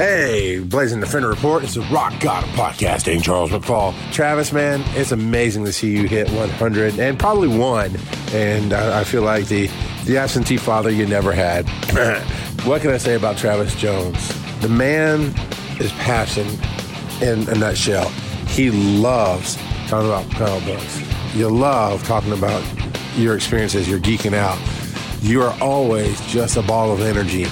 Hey, Blazing Defender Report. It's a Rock God podcast. Ain't Charles McFall. Travis, man, it's amazing to see you hit 100 and probably one. And I, I feel like the, the absentee father you never had. what can I say about Travis Jones? The man is passion in a nutshell. He loves talking about comic books. You love talking about your experiences. You're geeking out. You are always just a ball of energy.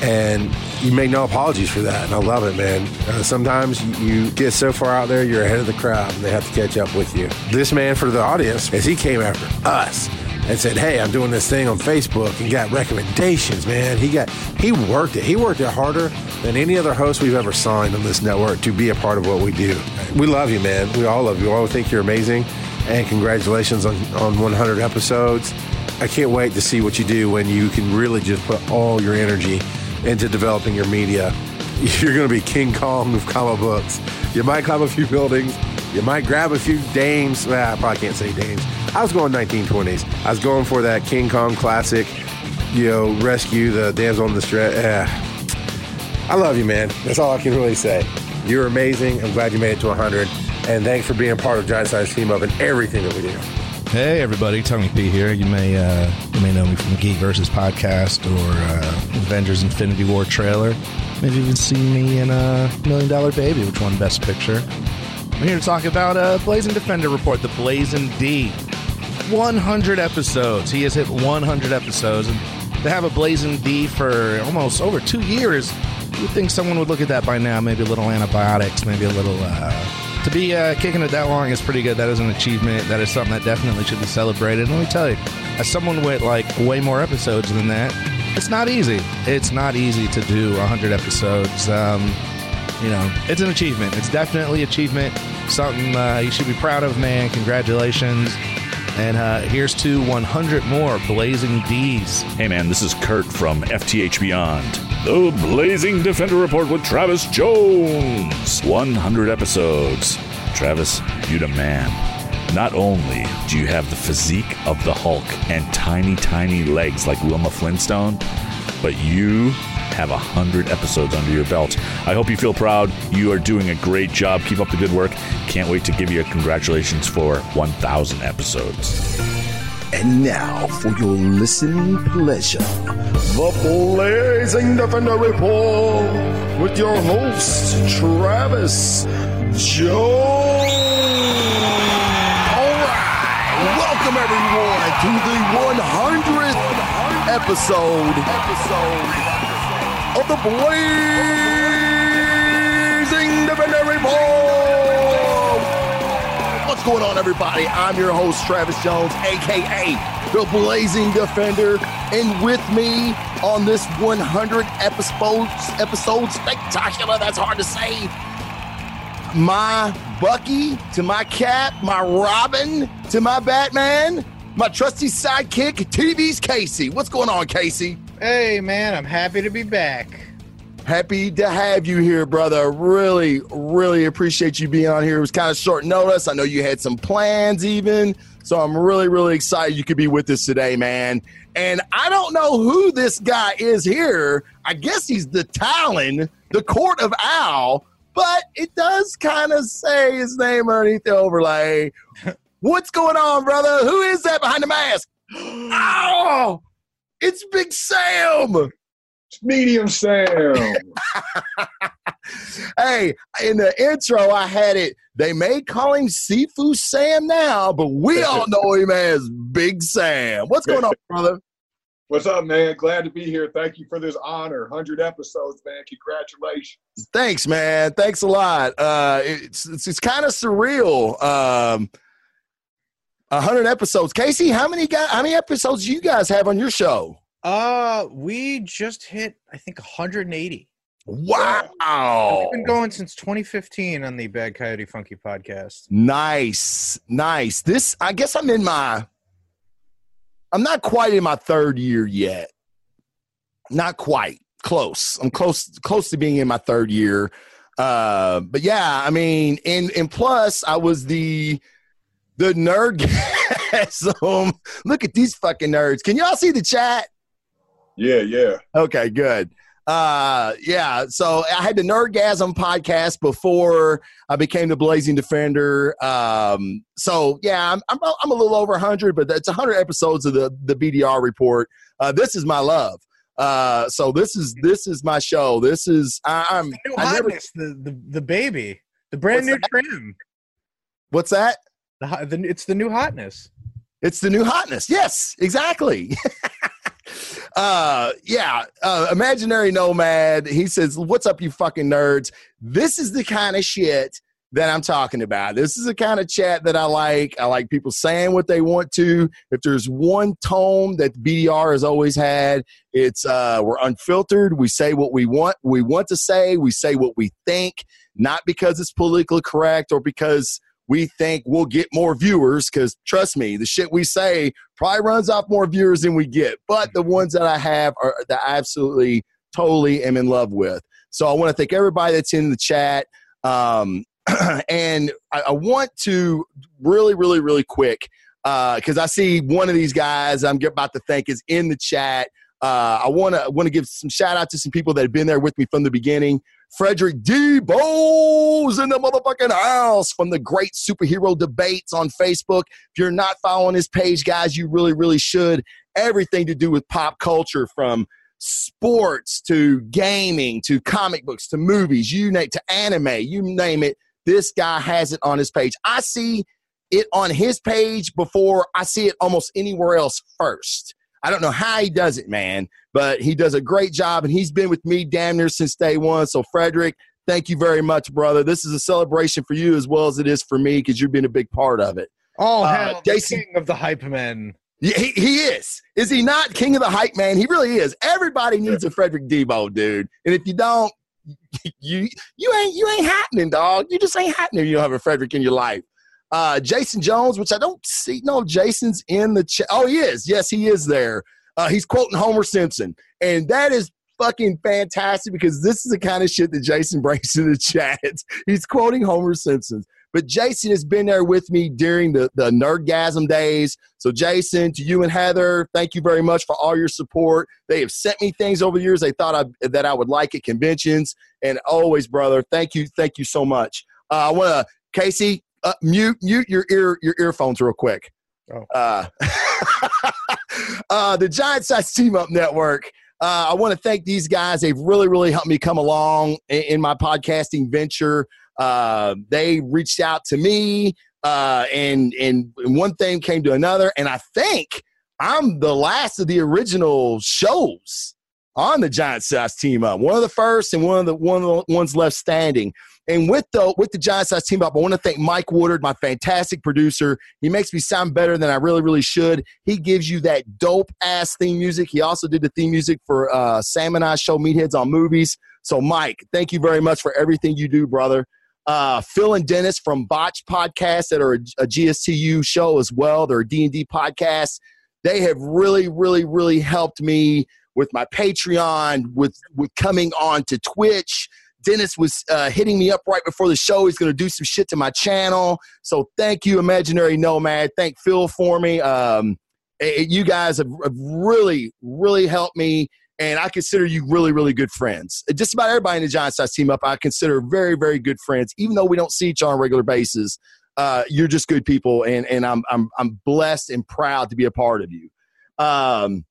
And you make no apologies for that, and I love it, man. Uh, sometimes you get so far out there, you're ahead of the crowd, and they have to catch up with you. This man, for the audience, as he came after us and said, "Hey, I'm doing this thing on Facebook," and got recommendations, man. He got he worked it. He worked it harder than any other host we've ever signed on this network to be a part of what we do. We love you, man. We all love you. All think you're amazing, and congratulations on on 100 episodes. I can't wait to see what you do when you can really just put all your energy into developing your media. You're going to be King Kong of comic books. You might climb a few buildings. You might grab a few dames. Well, I probably can't say dames. I was going 1920s. I was going for that King Kong classic, you know, rescue the damsel in distress. Eh. I love you, man. That's all I can really say. You're amazing. I'm glad you made it to 100. And thanks for being part of Giant Size Team Up and everything that we do. Hey everybody, Tony P here. You may uh, you may know me from Geek Versus podcast or uh, Avengers Infinity War trailer. Maybe even seen me in a uh, Million Dollar Baby, which won Best Picture. I'm here to talk about uh, Blazing Defender Report, the Blazing D. 100 episodes. He has hit 100 episodes, and to have a Blazing D for almost over two years, you'd think someone would look at that by now. Maybe a little antibiotics, maybe a little. Uh, to be uh, kicking it that long is pretty good. That is an achievement. That is something that definitely should be celebrated. And let me tell you, as someone with like way more episodes than that, it's not easy. It's not easy to do 100 episodes. Um, you know, it's an achievement. It's definitely achievement. Something uh, you should be proud of, man. Congratulations. And uh, here's to 100 more Blazing D's. Hey, man, this is Kurt from FTH Beyond. The Blazing Defender Report with Travis Jones. 100 episodes. Travis, you're the man. Not only do you have the physique of the Hulk and tiny, tiny legs like Wilma Flintstone, but you have hundred episodes under your belt. I hope you feel proud. You are doing a great job. Keep up the good work. Can't wait to give you a congratulations for 1,000 episodes. And now, for your listening pleasure, the Blazing Defender Report with your host, Travis Jones. All right, welcome everyone to the 100th episode, of the Blazing What's going on, everybody? I'm your host, Travis Jones, aka the Blazing Defender, and with me on this 100 episodes episode spectacular. That's hard to say. My Bucky to my Cap, my Robin to my Batman, my trusty sidekick, TV's Casey. What's going on, Casey? Hey, man, I'm happy to be back. Happy to have you here, brother. Really, really appreciate you being on here. It was kind of short notice. I know you had some plans, even. So I'm really, really excited you could be with us today, man. And I don't know who this guy is here. I guess he's the Talon, the Court of Owl, but it does kind of say his name underneath the overlay. What's going on, brother? Who is that behind the mask? Oh, it's Big Sam. Medium Sam. hey, in the intro, I had it. They may call him Sifu Sam now, but we all know him as Big Sam. What's going on, brother? What's up, man? Glad to be here. Thank you for this honor. 100 episodes, man. Congratulations. Thanks, man. Thanks a lot. Uh, it's it's, it's kind of surreal. Um, 100 episodes. Casey, how many guys, how many episodes do you guys have on your show? Uh, we just hit, I think, 180. Wow. We've been going since 2015 on the Bad Coyote Funky podcast. Nice, nice. This, I guess, I'm in my. I'm not quite in my third year yet. Not quite. Close. I'm close. Close to being in my third year. Uh, but yeah, I mean, and and plus, I was the the nerd um, look at these fucking nerds. Can y'all see the chat? Yeah, yeah. Okay, good. Uh, yeah. So I had the Nerdgasm podcast before I became the Blazing Defender. Um, so yeah, I'm, I'm, I'm a little over 100, but it's 100 episodes of the, the BDR report. Uh, this is my love. Uh, so this is this is my show. This is I, I'm The new I never, hotness, the, the the baby, the brand What's new trim. what's that? The, the it's the new hotness. It's the new hotness. Yes, exactly. uh yeah, uh imaginary nomad. He says, "What's up you fucking nerds? This is the kind of shit that I'm talking about. This is the kind of chat that I like. I like people saying what they want to. If there's one tone that BDR has always had, it's uh we're unfiltered. We say what we want, we want to say, we say what we think, not because it's politically correct or because we think we'll get more viewers because trust me the shit we say probably runs off more viewers than we get. But the ones that i have are that i absolutely totally am in love with. So i want to thank everybody that's in the chat um, and I, I want to really really really quick because i see one of these guys i'm about to thank is in the chat. Uh, I want to want to give some shout out to some people that have been there with me from the beginning. Frederick D. Bowes in the motherfucking house from the great superhero debates on Facebook. If you're not following his page, guys, you really, really should. Everything to do with pop culture from sports to gaming to comic books to movies, you name to anime, you name it. This guy has it on his page. I see it on his page before I see it almost anywhere else first. I don't know how he does it, man, but he does a great job, and he's been with me damn near since day one. So, Frederick, thank you very much, brother. This is a celebration for you as well as it is for me because you've been a big part of it. Oh, Uh, hell, Jason- king of the hype men. He, he is. Is he not king of the hype, man? He really is. Everybody needs a Frederick Debo, dude. And if you don't, you you ain't you ain't happening, dog. You just ain't happening if you don't have a Frederick in your life. Uh, Jason Jones, which I don't see. No, Jason's in the chat. Oh, he is. Yes, he is there. Uh, he's quoting Homer Simpson, and that is fucking fantastic because this is the kind of shit that Jason brings to the chat. He's quoting Homer Simpson. But Jason has been there with me during the, the Nerdgasm days. So, Jason, to you and Heather, thank you very much for all your support. They have sent me things over the years they thought I, that I would like at conventions. And always, brother, thank you. Thank you so much. Uh, I want to, Casey, uh, mute mute your ear your earphones real quick. Oh. Uh, uh, the Giant Size Team Up Network. Uh, I want to thank these guys. They've really, really helped me come along in, in my podcasting venture. Uh, they reached out to me, uh, and and one thing came to another, and I think I'm the last of the original shows on the Giant Size Team Up. One of the first, and one of the one of the ones left standing. And with the with the Giant Size Team Up, I want to thank Mike Woodard, my fantastic producer. He makes me sound better than I really, really should. He gives you that dope ass theme music. He also did the theme music for uh, Sam and I show Meatheads on Movies. So, Mike, thank you very much for everything you do, brother. Uh, Phil and Dennis from Botch Podcast that are a, a GSTU show as well. They're a D&D podcast. They have really, really, really helped me with my Patreon, with with coming on to Twitch. Dennis was uh, hitting me up right before the show. He's going to do some shit to my channel. So thank you, Imaginary Nomad. Thank Phil for me. Um, eh, you guys have, have really, really helped me, and I consider you really, really good friends. Just about everybody in the Giant Size Team Up, I consider very, very good friends, even though we don't see each other on a regular basis. Uh, you're just good people, and and I'm I'm I'm blessed and proud to be a part of you. Um,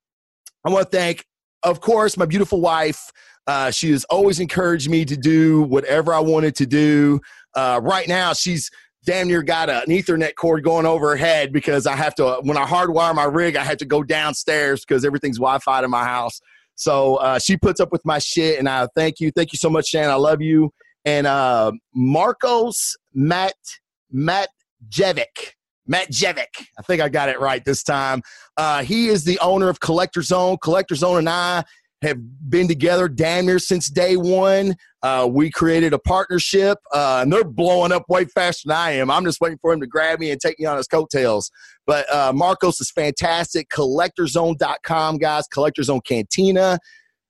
I want to thank, of course, my beautiful wife. Uh, she has always encouraged me to do whatever I wanted to do. Uh, right now, she's damn near got an Ethernet cord going over her head because I have to, when I hardwire my rig, I have to go downstairs because everything's Wi Fi in my house. So uh, she puts up with my shit, and I thank you. Thank you so much, Shannon. I love you. And uh, Marcos Matt Matt Jevic. Matt Jevic. I think I got it right this time. Uh, he is the owner of Collector Zone. Collector Zone and I have been together damn near since day one. Uh, we created a partnership, uh, and they're blowing up way faster than I am. I'm just waiting for him to grab me and take me on his coattails. But uh, Marcos is fantastic. CollectorZone.com, guys. Collector Zone Cantina,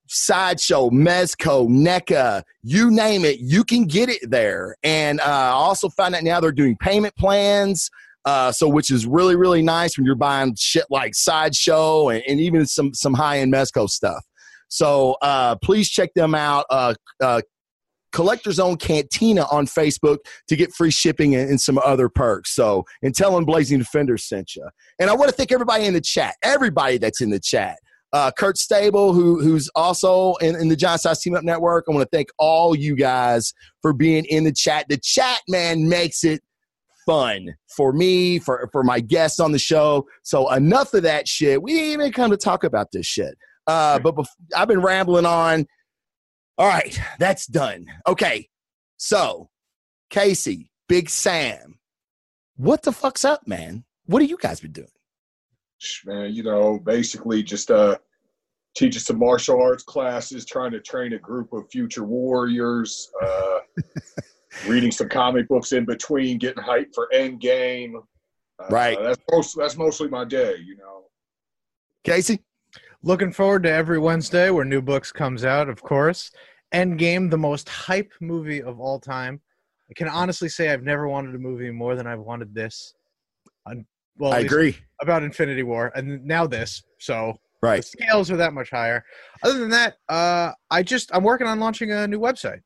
Sideshow, Mezco, NECA, you name it, you can get it there. And uh, I also found out now they're doing payment plans. Uh, so which is really really nice when you're buying shit like sideshow and, and even some some high end Mezco stuff. So uh, please check them out. Uh, uh, Collector Zone Cantina on Facebook to get free shipping and, and some other perks. So, and tell them Blazing Defenders sent you. And I want to thank everybody in the chat, everybody that's in the chat. Uh, Kurt Stable, who who's also in, in the Giant Size Team Up Network. I want to thank all you guys for being in the chat. The chat, man, makes it fun for me, for for my guests on the show. So enough of that shit. We didn't even come to talk about this shit. Uh, but bef- I've been rambling on. All right, that's done. Okay, so Casey, Big Sam, what the fuck's up, man? What have you guys been doing? Man, you know, basically just uh, teaching some martial arts classes, trying to train a group of future warriors, uh, reading some comic books in between, getting hyped for Endgame. Uh, Right. That's most, that's mostly my day, you know. Casey? Looking forward to every Wednesday where new books comes out, of course. Endgame, the most hype movie of all time. I can honestly say I've never wanted a movie more than I've wanted this. Well, I agree. about Infinity War, and now this. So the Right. scales are that much higher. Other than that, uh, I just I'm working on launching a new website.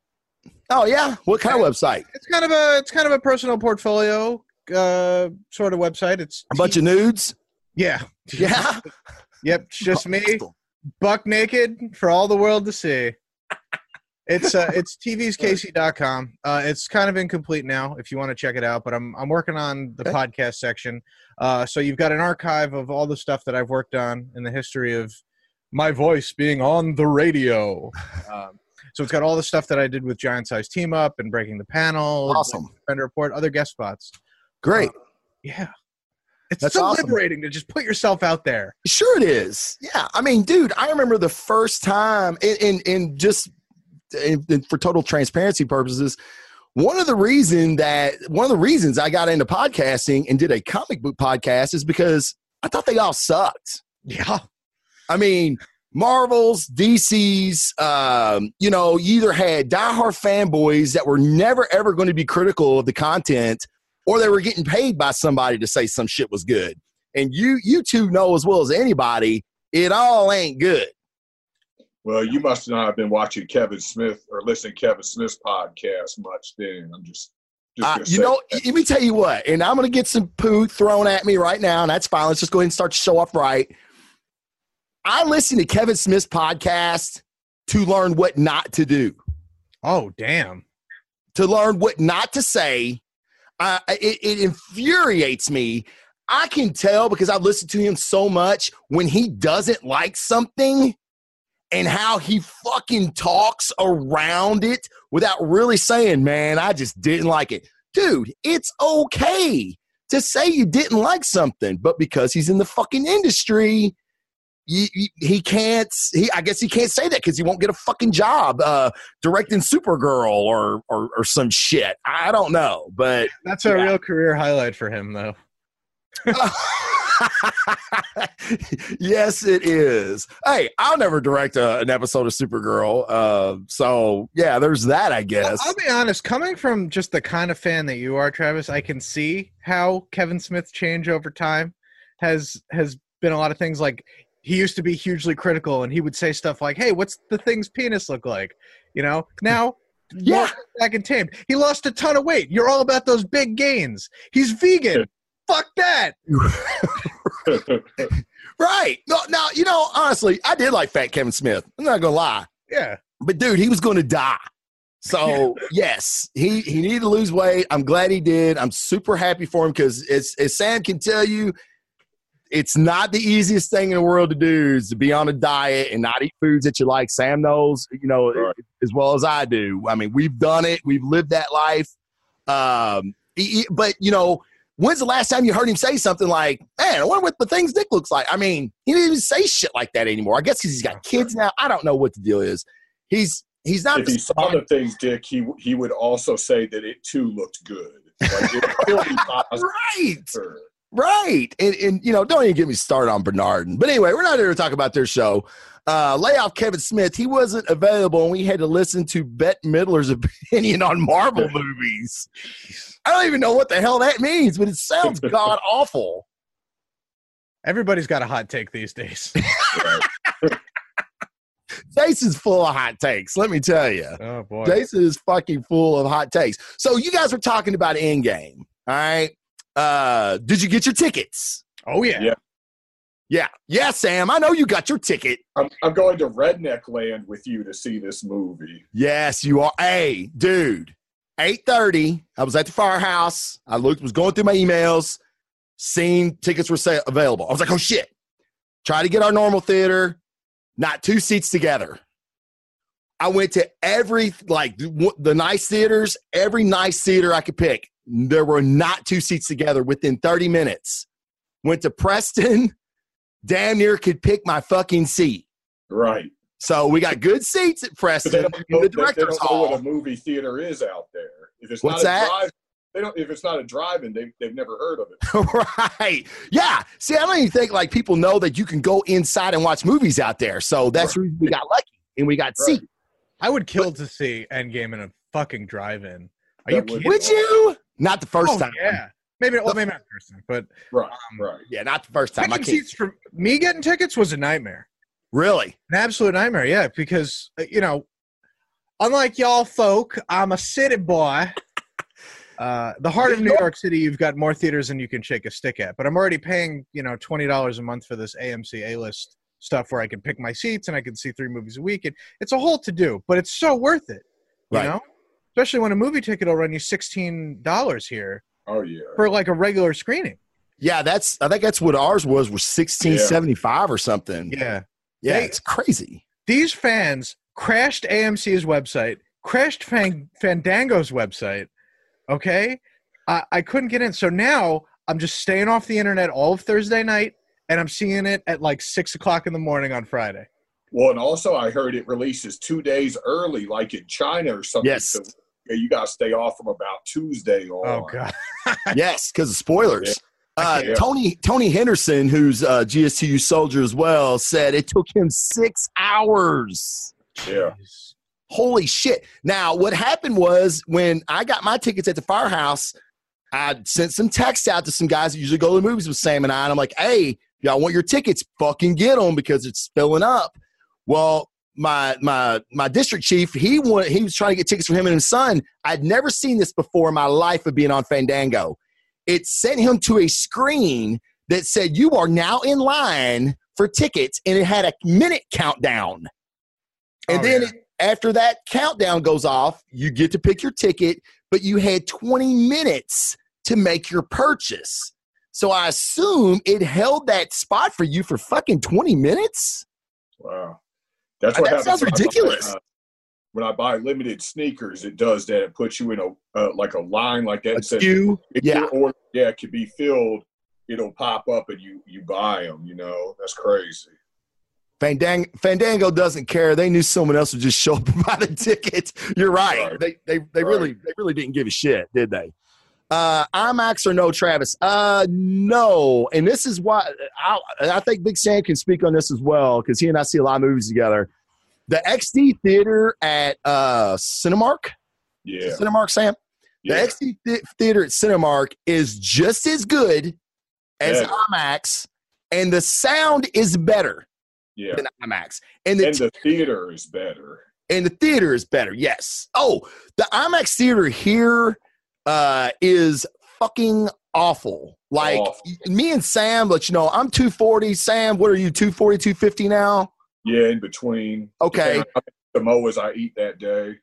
Oh yeah. What kind of website? It's kind of a it's kind of a personal portfolio uh, sort of website. It's A bunch of nudes? yeah Yeah. yep just me buck naked for all the world to see. It's uh, it's tvscasey.com. Uh, it's kind of incomplete now if you want to check it out, but I'm I'm working on the Okay. podcast section. Uh, so you've got an archive of all the stuff that I've worked on in the history of my voice being on the radio. Um, so it's got all the stuff that I did with Giant Size Team Up and Breaking the Panel, Awesome. Defender Report, other guest spots. Great. Yeah. It's That's so awesome. liberating to just put yourself out there. Sure it is. Yeah. I mean, dude, I remember the first time in in, in just in, in- for total transparency purposes, one of the reason that one of the reasons I got into podcasting and did a comic book podcast is because I thought they all sucked. Yeah. I mean, Marvels, DC's, um, you know, you either had diehard fanboys that were never ever going to be critical of the content, or they were getting paid by somebody to say some shit was good. And you, you two know as well as anybody, it all ain't good. Well, you must not have been watching Kevin Smith or listening to Kevin Smith's podcast much then. I'm just, just Uh, you know, that. let me tell you what, and I'm going to get some poo thrown at me right now, and that's fine. Let's just go ahead and start to show up right. I listen to Kevin Smith's podcast to learn what not to do. Oh, damn. to learn what not to say. Uh, it, it infuriates me. I can tell because I've listened to him so much when he doesn't like something and how he fucking talks around it without really saying, man, I just didn't like it. Dude, it's okay to say you didn't like something, but because he's in the fucking industry, you- he can't. He, I guess he can't say that because he won't get a fucking job uh, directing Supergirl or, or or some shit. I don't know, but That's a Yeah. real career highlight for him, though. yes, it is. Hey, I'll never direct a, an episode of Supergirl. Uh, so yeah, there's that. I guess. I'll be honest, coming from just the kind of fan that you are, Travis, I can see how Kevin Smith's change over time has has been a lot of things like he used to be hugely critical and he would say stuff like, Hey, what's the thing's penis look like? You know, now Yeah. back and tamed. He lost a ton of weight. You're all about those big gains. He's vegan. Fuck that. right. No, now you know, honestly, I did like Fat Kevin Smith. I'm not gonna lie. Yeah. but dude, he was going to die. So yes, he he needed to lose weight. I'm glad he did. I'm super happy for him because as as Sam can tell you, it's not the easiest thing in the world to do is to be on a diet and not eat foods that you like. Sam knows, you know, Right. as well as I do. I mean, we've done it. We've lived that life. Um, but you know, when's the last time you heard him say something like, "Man, I wonder what the thing's dick looks like"? I mean, he didn't even say shit like that anymore. I guess because he's got kids now. I don't know what the deal is. He's he's not if he saw the things, Dick, he he would also say that it too looked good. Like, it would be positive. right. Right. And, and, you know, don't even get me started on Bernard. But anyway, we're not here to talk about their show. Uh, lay off Kevin Smith. He wasn't available, and we had to listen to Bette Midler's opinion on Marvel movies. I don't even know what the hell that means, but it sounds god awful. Everybody's got a hot take these days. Jason's full of hot takes. Let me tell you. Oh boy. Jason is fucking full of hot takes. So you guys were talking about Endgame. All right. Uh, did you get your tickets? Oh yeah. Yeah. Yeah. Yeah, Sam. I know you got your ticket. I'm, I'm going to Redneck Land with you to see this movie. Yes, you are. Hey, dude. 8:30. I was at the firehouse. I looked, was going through my emails, seen tickets were sa- available. I was like, oh shit. Try to get our normal theater, not two seats together. I went to every like the the nice theaters, every nice theater I could pick. There were not two seats together within 30 minutes. Went to Preston, damn near could pick my fucking seat. Right. So we got good seats at But they Preston don't, in the they- they director's don't know what a movie theater is out there. If it's What's not a that? drive, they don't. If it's not a drive-in, they they've never heard of it. right. Yeah. See, I don't even think like people know that you can go inside and watch movies out there. So that's the reason we got lucky and we got Right. seats. I would kill to see Endgame in a fucking drive-in. Are you kidding? Would you? Not the first Oh, time. Yeah. Maybe well, maybe not the first time, but Right. Um, right. Yeah, not the first time. I picking can't. seats for me getting tickets was a nightmare. Really? An absolute nightmare, yeah, because uh, you know, unlike y'all folk, I'm a city boy. Uh, the heart of New York City, you've got more theaters than you can shake a stick at. But I'm already paying, you know, twenty dollars a month for this AMC A list stuff where I can pick my seats and I can see three movies a week. And it's a whole to do, but it's so worth it. You Right. know? Especially when a movie ticket will run you sixteen dollars here Oh yeah. for like a regular screening. Yeah, that's I think that's what ours was was sixteen seventy five or something. Yeah. Yeah, They- it's crazy. these fans crashed AMC's website, crashed Fang- Fandango's website. Okay, I, I couldn't get in, so now I'm just staying off the internet all of Thursday night, and I'm seeing it at like six o'clock in the morning on Friday. Well, and also I heard it releases two days early, like in China or something. Yes. So yeah, you got to stay off from about Tuesday on. Oh god, yes, because of spoilers. Uh, Yeah. Tony Tony Henderson, who's uh, GSTU soldier as well, said it took him six hours. Yeah. Holy shit! Now, what happened was when I got my tickets at the firehouse, I sent some text out to some guys that usually go to the movies with Sam and I, and I'm like, "Hey, y'all want your tickets? Fucking get them because it's filling up." Well, my my my district chief, he wanted, he was trying to get tickets for him and his son. I'd never seen this before in my life of being on Fandango. It sent him to a screen that said, "You are now in line for tickets," and it had a minute countdown. And Oh, then yeah. it, after that countdown goes off, you get to pick your ticket, but you had 20 minutes to make your purchase. So I assume it held that spot for you for fucking 20 minutes. Wow. That's Uh, what that happens sounds when I ridiculous. uh, when I buy limited sneakers, it does that. It puts you in a uh, like a line like that. A says queue. Yeah. order, yeah, it could be filled. It'll pop up and you you buy them. You know, that's crazy. Fandang- Fandango doesn't care. They knew someone else would just show up and buy the ticket. You're right. Right. They they they really Right. they really didn't give a shit, did they? Uh, IMAX or no, Travis? Uh, no. And this is why I, I think Big Sam can speak on this as well because he and I see a lot of movies together. The XD theater at uh Cinemark, Yeah. Cinemark, Sam. The. XD th- theater at Cinemark is just as good as Yeah. IMAX, and the sound is better yeah. than IMAX. And the And the theater is better. and the theater is better. Yes. Oh, the IMAX theater here uh, is fucking awful. Like Awful. me and Sam, let you know, I'm 240. Sam, what are you, 240, 250 now? Yeah, in between. Okay. The Samoas I eat that day.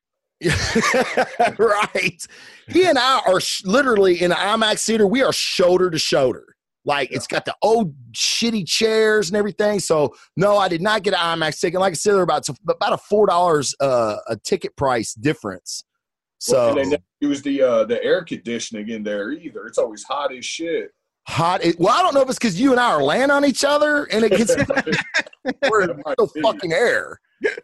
right. He and I are sh- literally in the IMAX theater. We are shoulder to shoulder. Like it's got the old shitty chairs and everything. So no, I did not get an IMAX ticket. Like I said, they're about about a four dollars uh, a ticket price difference. So Well, they never use the uh, the air conditioning in there either. It's always hot as shit. hot. Well, I don't know if it's because you and I are laying on each other and it gets we're in the fucking air.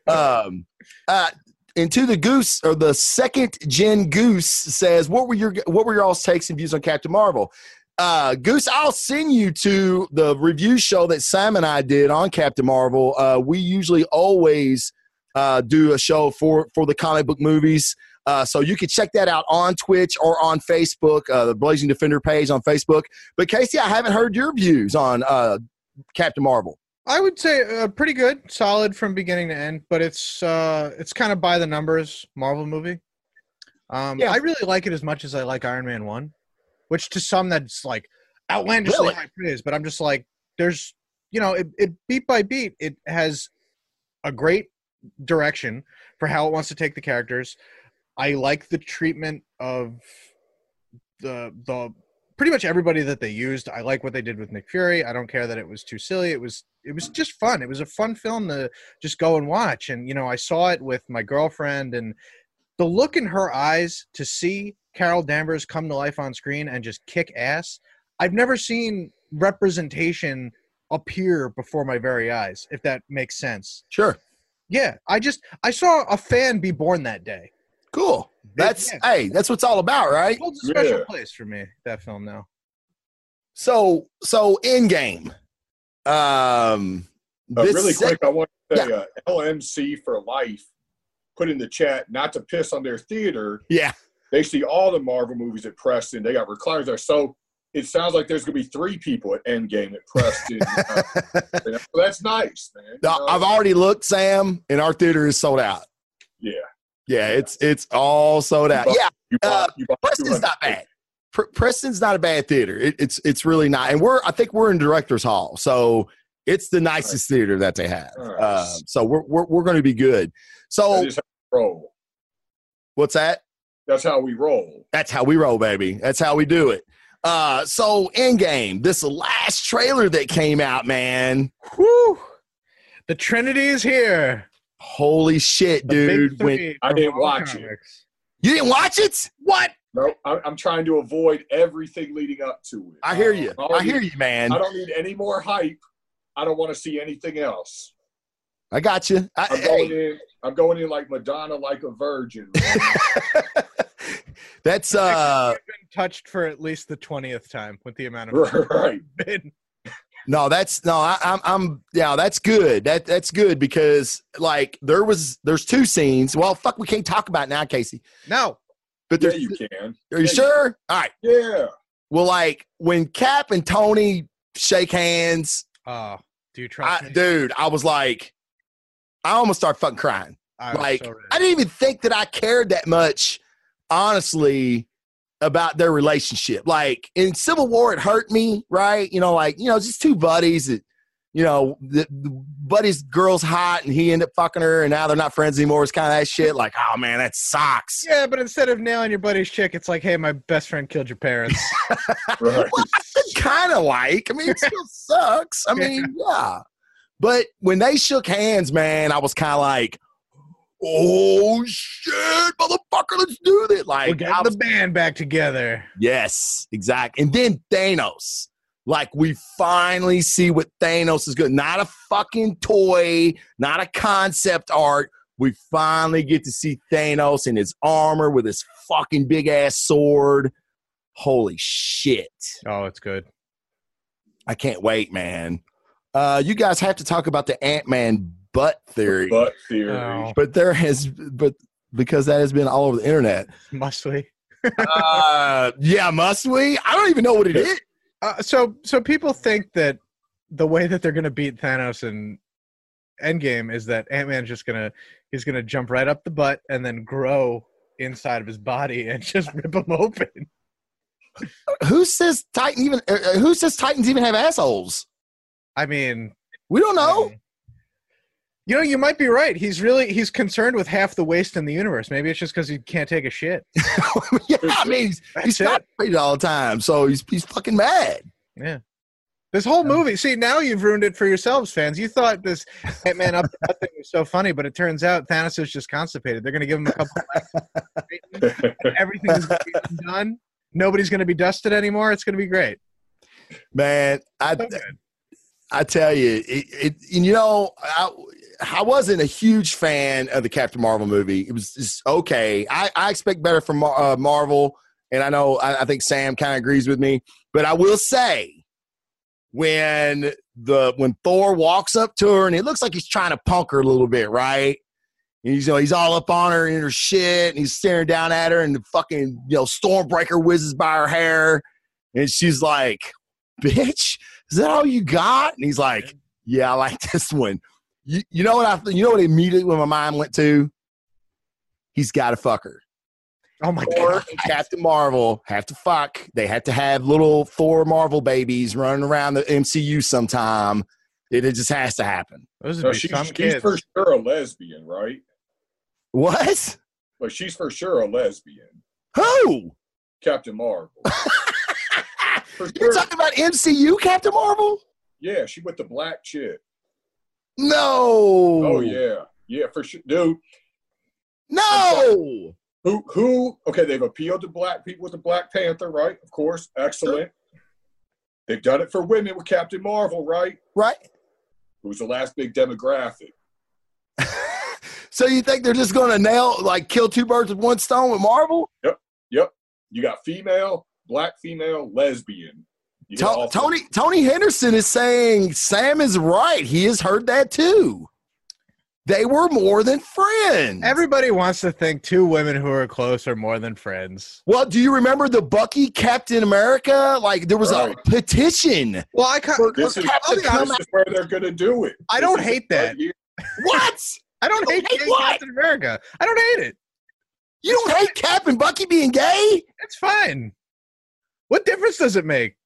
Um, uh, and to the goose or the second gen goose says, "What were your what were your all's takes and views on Captain Marvel?" Uh, goose, I'll send you to the review show that Sam and I did on Captain Marvel. Uh, we usually always uh, do a show for for the comic book movies. Uh, so you can check that out on Twitch or on Facebook, uh, the Blazing Defender page on Facebook. But Casey, I haven't heard your views on uh, Captain Marvel. I would say uh, pretty good, solid from beginning to end, but it's uh, it's kind of by the numbers Marvel movie. Um, Yeah. I really like it as much as I like Iron Man one, which to some that's like outlandishly Really? high praise. But I'm just like, there's, you know, it, it beat by beat, it has a great direction for how it wants to take the characters. I like the treatment of the the pretty much everybody that they used. I like what they did with Nick Fury. I don't care that it was too silly. It was it was just fun. It was a fun film to just go and watch. And you know, I saw it with my girlfriend and the look in her eyes to see Carol Danvers come to life on screen and just kick ass. I've never seen representation appear before my very eyes, if that makes sense. Sure. Yeah, I just I saw a fan be born that day. Cool. That's Yeah. hey, that's what it's all about, right? Holds a special Yeah. place for me. That film now. So so Endgame. Um Uh, really sec- quick, I want to say uh, LMC for life put in the chat not to piss on their theater. Yeah. They see all the Marvel movies at Preston. They got recliners there. So it sounds like there's going to be three people at Endgame at Preston. Uh, you know, that's nice, man. You know? I've already looked, Sam, and our theater is sold out. Yeah. Yeah, it's it's all sold out. Yeah, You Uh, bought, you bought Preston's not bad. Pre- Preston's not a bad theater. It, it's it's really not, and we're I think we're in directors hall, so it's the nicest theater that they have. Nice. Uh, so we're we're, we're going to be good. So That is roll. what's that? That's how we roll. That's how we roll, baby. That's how we do it. Uh, so Endgame, this last trailer that came out, man. Whew. The Trinity is here. Holy shit, dude! When I didn't Marvel watch it. You didn't watch it, what? No, I- I'm trying to avoid everything leading up to it. I hear you. Uh, I hear you, man. I don't need any more hype. I don't want to see anything else. I got you. I, I'm hey. going in. I'm going in like Madonna, like a virgin. That's uh I've been touched for at least the twentieth time with the amount of right. been. no, that's no, I, I'm I'm yeah, that's good. That that's good because like there was there's two scenes. Well, fuck, we can't talk about it now, Casey. No, But Yeah, you can. are you yeah, sure? All right. Yeah. Well, like when Cap and Tony shake hands, oh, do you trust I, me? dude, I was like, I almost start fucking crying. I like so. I didn't even think that I cared that much, honestly, about their relationship. Like in Civil War, it hurt me, right? You know, like you know, just two buddies that, you know, the, the buddy's girl's hot and he ended up fucking her, and now they're not friends anymore. It's kind of that shit. Like, oh man, that sucks. yeah, but instead of nailing your buddy's chick, it's like, hey, my best friend killed your parents. Right. kind of like. I mean, it still sucks. I mean, yeah. But when they shook hands, man, I was kind of like, oh shit, motherfucker, let's do this. Like, We're getting was- the band back together. yes, exactly. And then Thanos. Like, we finally see what Thanos is good. Not a fucking toy, not a concept art. We finally get to see Thanos in his armor with his fucking big ass sword. Holy shit. Oh, it's good. I can't wait, man. Uh, you guys have to talk about the Ant Man butt theory, Butt theory. Oh, but there has, but because that has been all over the internet. must we? Uh, yeah, must we? I don't even know what it is. Uh, so, so people think that the way that they're going to beat Thanos in Endgame is that Ant Man's just gonna he's gonna jump right up the butt and then grow inside of his body and just rip him open. Who says Titan even? Uh, uh, who says Titans even have assholes? I mean, We don't know. um, you know, you might be right. He's really he's concerned with half the waste in the universe. Maybe it's just because he can't take a shit. yeah, I mean, he's, he's That's it. all the time, so he's he's fucking mad. Yeah. This whole movie, see, now you've ruined it for yourselves, fans. You thought this Ant Man up the butt thing was so funny, but it turns out Thanos is just constipated. They're going to give him a couple of and everything is gonna be done. Nobody's going to be dusted anymore. It's going to be great. Man, I So. I tell you, it, it and you know, I, I wasn't a huge fan of the Captain Marvel movie. It was just okay. I, I expect better from uh, Marvel, and I know I, I think Sam kind of agrees with me. But I will say, when the when Thor walks up to her and it looks like he's trying to punk her a little bit, right? And he's you know he's all up on her in her shit, and he's staring down at her, and the fucking you know Stormbreaker whizzes by her hair, and she's like, "Bitch." is that all you got? And he's like, Yeah, I like this one. You, you know what I you know what immediately when my mind went to? He's got to fuck her. Oh my Thor god. and Captain Marvel have to fuck. They had to have little Thor Marvel babies running around the MCU sometime. It, it just has to happen. Those No, would she's, kids. for sure a lesbian, right? What? But she's for sure a lesbian. Who? Captain Marvel. for You're sure. talking about MCU Captain Marvel? Yeah, she with the black chick. No. Oh yeah, yeah, for sure, dude. No. Who who? Okay, they've appealed to black people with the Black Panther, right? Of course, excellent. They've done it for women with Captain Marvel, right? Right. Who's the last big demographic? So you think they're just going to nail, like, kill two birds with one stone with Marvel? Yep. Yep. You got female, black female, lesbian. You To- Tony Tony Henderson is saying Sam is right. He has heard that too. They were more than friends. Everybody wants to think two women who are close are more than friends. well, do you remember the Bucky Captain America? Like there was Right. a petition. Well, I ca- For- This for is, Captain this is where they're gonna do it. I don't is hate that. What? I don't You hate hate what? Captain America. I don't hate it. You don't hate Cap and Bucky being gay? It's fine. What difference does it make?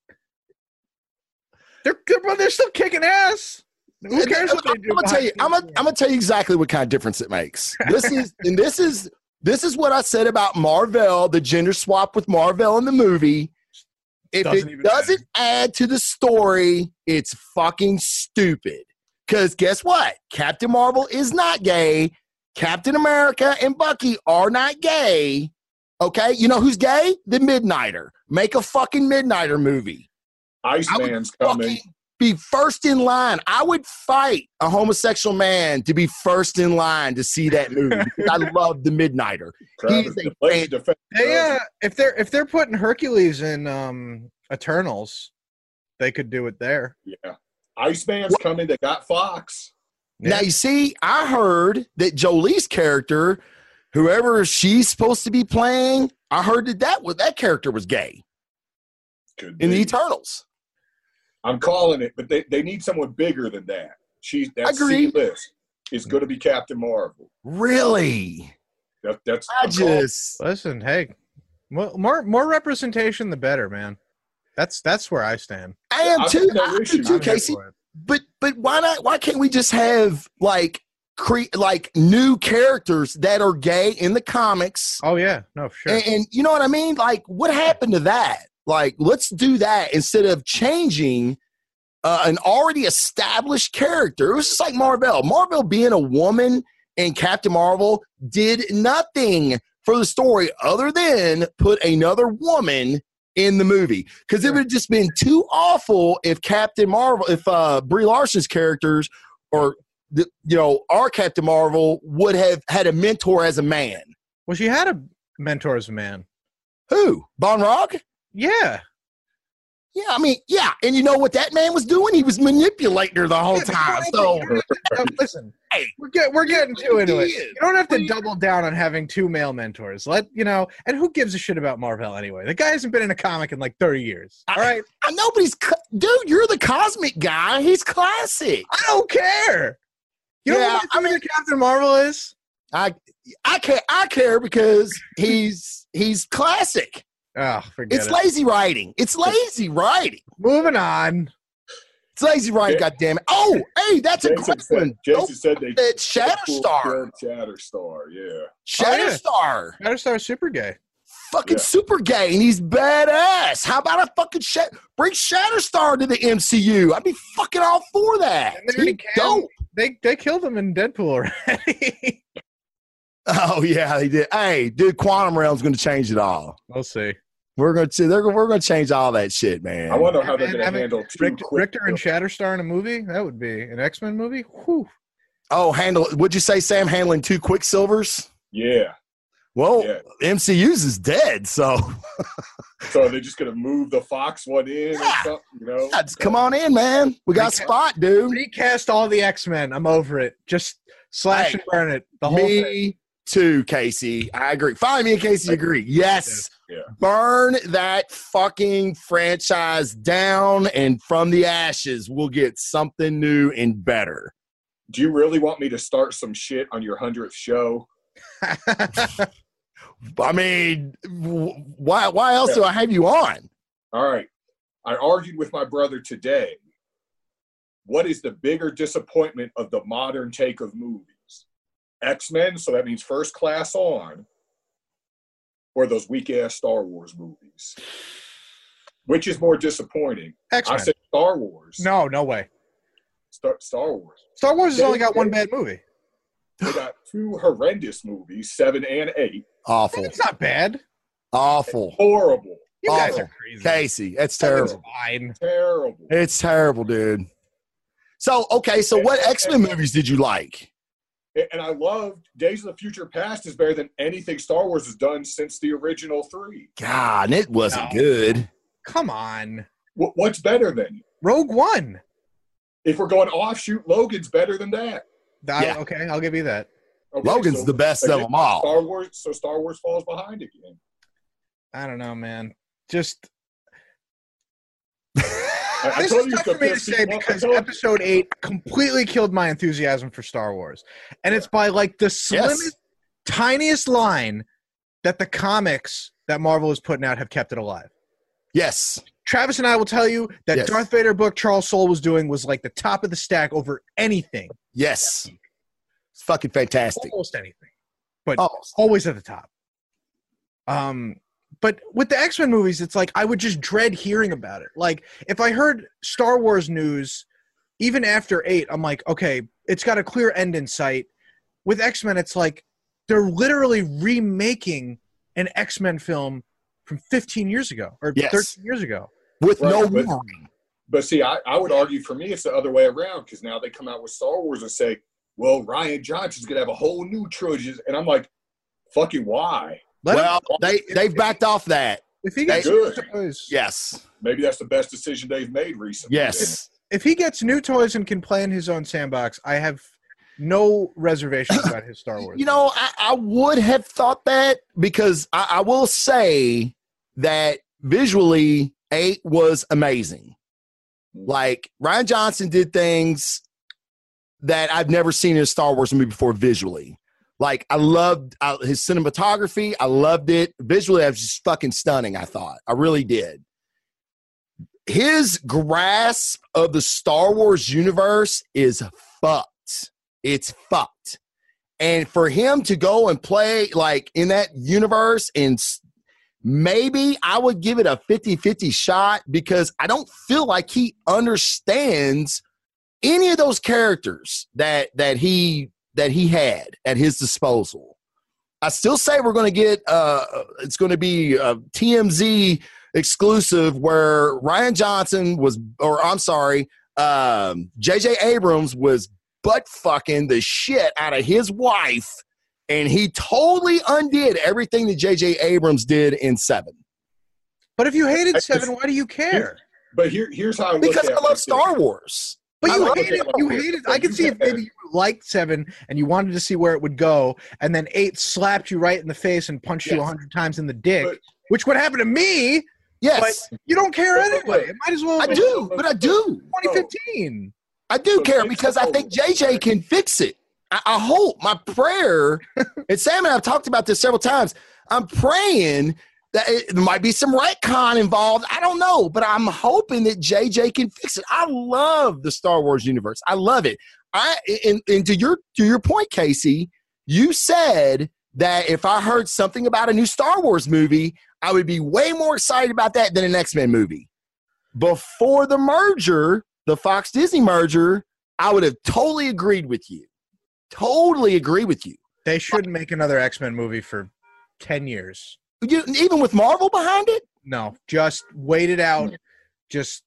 They're they're, they're still kicking ass. Who cares what they do? I'm gonna tell you. I'm gonna, I'm gonna tell you exactly what kind of difference it makes. This is and this is this is what I said about Marvel, the gender swap with Marvel in the movie. If Doesn't it doesn't add to the story, it's fucking stupid. Because guess what? Captain Marvel is not gay. Captain America and Bucky are not gay. Okay, you know who's gay? The Midnighter. Make a fucking Midnighter movie. Iceman's coming. Be first in line. I would fight a homosexual man to be first in line to see that movie I love the Midnighter. Travis, He's a fan- defense. They, uh, if they're if they're putting Hercules in um Eternals, they could do it there. Yeah. Iceman's coming. They got Fox. Now you see, I heard that Jolie's character, whoever she's supposed to be playing, I heard that that was that character was gay Could in the. Eternals. I'm calling it, but they, they need someone bigger than that. She's that Agree. C list is going to be Captain Marvel. Really? That, that's I I'm calling- just Listen, hey, more more, more representation, the better, man. That's that's where I stand. I am too. have no I am issue. too, Casey. But but why not? Why can't we just have like cre- like new characters that are gay in the comics? Oh yeah, no, sure. And, and you know what I mean? Like, what happened to that? Like, let's do that instead of changing uh, an already established character. It was just like Marvel. Marvel being a woman and Captain Marvel did nothing for the story other than put another woman in the movie. Because it would have just been too awful if Captain Marvel, if uh, Brie Larson's characters or the, you know our Captain Marvel would have had a mentor as a man. well, she had a mentor as a man. Who? Yon-Rogg? Yeah, Yeah, I mean, yeah, and you know what that man was doing? He was manipulating her the whole Yeah, time. So, listen, Hey. we're get, we're getting too into it. You don't have to double down on having two male mentors. Let you know, and who gives a shit about Marvel anyway? The guy hasn't been in a comic in like thirty years. All right, I know, but he's dude. You're the cosmic guy. He's classic. I don't care. You know Yeah, what my favorite Captain Marvel is? I I care. I care because he's he's classic. Oh, forget It's it. lazy writing. It's lazy writing. Moving on. It's lazy writing. Yeah. God damn it! Oh, hey, that's a Jason quick said, one. Jason Nope, said they it's oh, Shatterstar. Shatterstar, yeah. Shatterstar. Battlestar super gay. fucking Yeah. super gay and he's badass. How about a fucking Shat- bring Shatterstar to the MCU? I'd be fucking all for that. And they already dope. They they killed him in Deadpool already. Oh yeah, they did. Hey, dude, Quantum Realm's going to change it all. we'll see. We're going to see. they're we're going to change all that shit, man. I wonder how they're going to having handle two Richter, quick Richter and Shatterstar in a movie? That would be an X Men movie. Whew. oh, handle. Would you say Sam handling two Quicksilvers? Yeah. Well, Yeah. MCU's is dead, so So are they just going to move the Fox one in or Yeah. something? You know? yeah, just come on in, man. We got a Recast- spot, dude. Recast all the X Men. I'm over it. Just slash Hey, and burn it. The whole thing. Too, Casey. I agree. Finally, me and Casey agree. Yes. Yeah. Burn that fucking franchise down, and from the ashes, we'll get something new and better. Do you really want me to start some shit on your hundredth show? I mean, why? Why else do I have you on? All right. I argued with my brother today. What is the bigger disappointment of the modern take of movies? X Men, so that means first class on, or those weak ass Star Wars movies? Which is more disappointing? I X-Men. said Star Wars. No, no way. Star, Star Wars. Star Wars has only got one bad movie. They got two horrendous movies, seven and eight. Awful. It's not bad. Awful. Horrible. You guys are crazy. Casey, that's It's terrible. fine. Terrible. It's terrible, dude. So, okay, so what X Men movies did you like? And I loved Days of the Future Past is better than anything Star Wars has done since the original three. God, it wasn't No. good. Come on. Wh- What's better than? Rogue One. If we're going offshoot, Logan's better than that. I- Yeah. Okay, I'll give you that. Okay, Logan's so the best of them all. Star Wars, so Star Wars falls behind again. I don't know, man. Just I, this is tough for me to say because episode eight completely killed my enthusiasm for Star Wars, and it's by like the slimmest, tiniest line that the comics that Marvel is putting out have kept it alive. Yes. Travis and I will tell you that Yes. Darth Vader book Charles Soule was doing was like the top of the stack over anything, Yes. It's fucking fantastic. almost anything, but Almost. always at the top. Um, but with the X Men movies, it's like I would just dread hearing about it. Like if I heard Star Wars news, even after eight, I'm like, okay, it's got a clear end in sight. With X Men, it's like they're literally remaking an X Men film from 15 years ago or Yes. 13 years ago. With no Right, but- Wolverine. But see, I, I would argue for me it's the other way around because now they come out with Star Wars and say, well, Rian Johnson's gonna have a whole new trilogy, and I'm like, fucking why? Let him- Well, they they've backed off that. if he they- gets Good. toys, Yes. Maybe that's the best decision they've made recently. Yes. if he gets new toys and can play in his own sandbox, I have no reservations about his Star Wars. You know, I, I would have thought that because I, I will say that visually, eight was amazing. Like Rian Johnson did things that I've never seen in a Star Wars movie before visually. Like I loved uh, his cinematography. I loved it visually. I was just fucking stunning. I thought I really did. His grasp of the Star Wars universe is fucked. It's fucked. And for him to go and play like in that universe and maybe I would give it a 50-50 shot because I don't feel like he understands any of those characters that that he that he had at his disposal. I still say we're going to get uh it's going to be a TMZ exclusive where Rian Johnson was or I'm sorry, um JJ Abrams was butt fucking the shit out of his wife and he totally undid everything that JJ Abrams did in 7. but if you hated Seven, why do you care? But here, here's how I look Because at I love Star this. Wars. But you like hated, it. you hated. I could see if maybe you liked Seven and you wanted to see where it would go, and then Eight slapped you right in the face and punched you a hundred times in the dick, But- which would happen to me. Yes, You don't care But- but- anyway. It might as well. I do, but I do. 2015. I do care because I think JJ can fix it. I, I hope my prayer, and Sam and I have talked about this several times. I'm praying that it, there might be some retcon involved. I don't know, but I'm hoping that JJ can fix it. I love the Star Wars universe. I love it. I and, and to your to your point, Casey, you said that if I heard something about a new Star Wars movie, I would be way more excited about that than an X Men movie. Before the merger, the Fox Disney merger, I would have totally agreed with you. Totally agree with you. They shouldn't make another X Men movie for ten years. You. Even with Marvel behind it, No, just wait it out. Just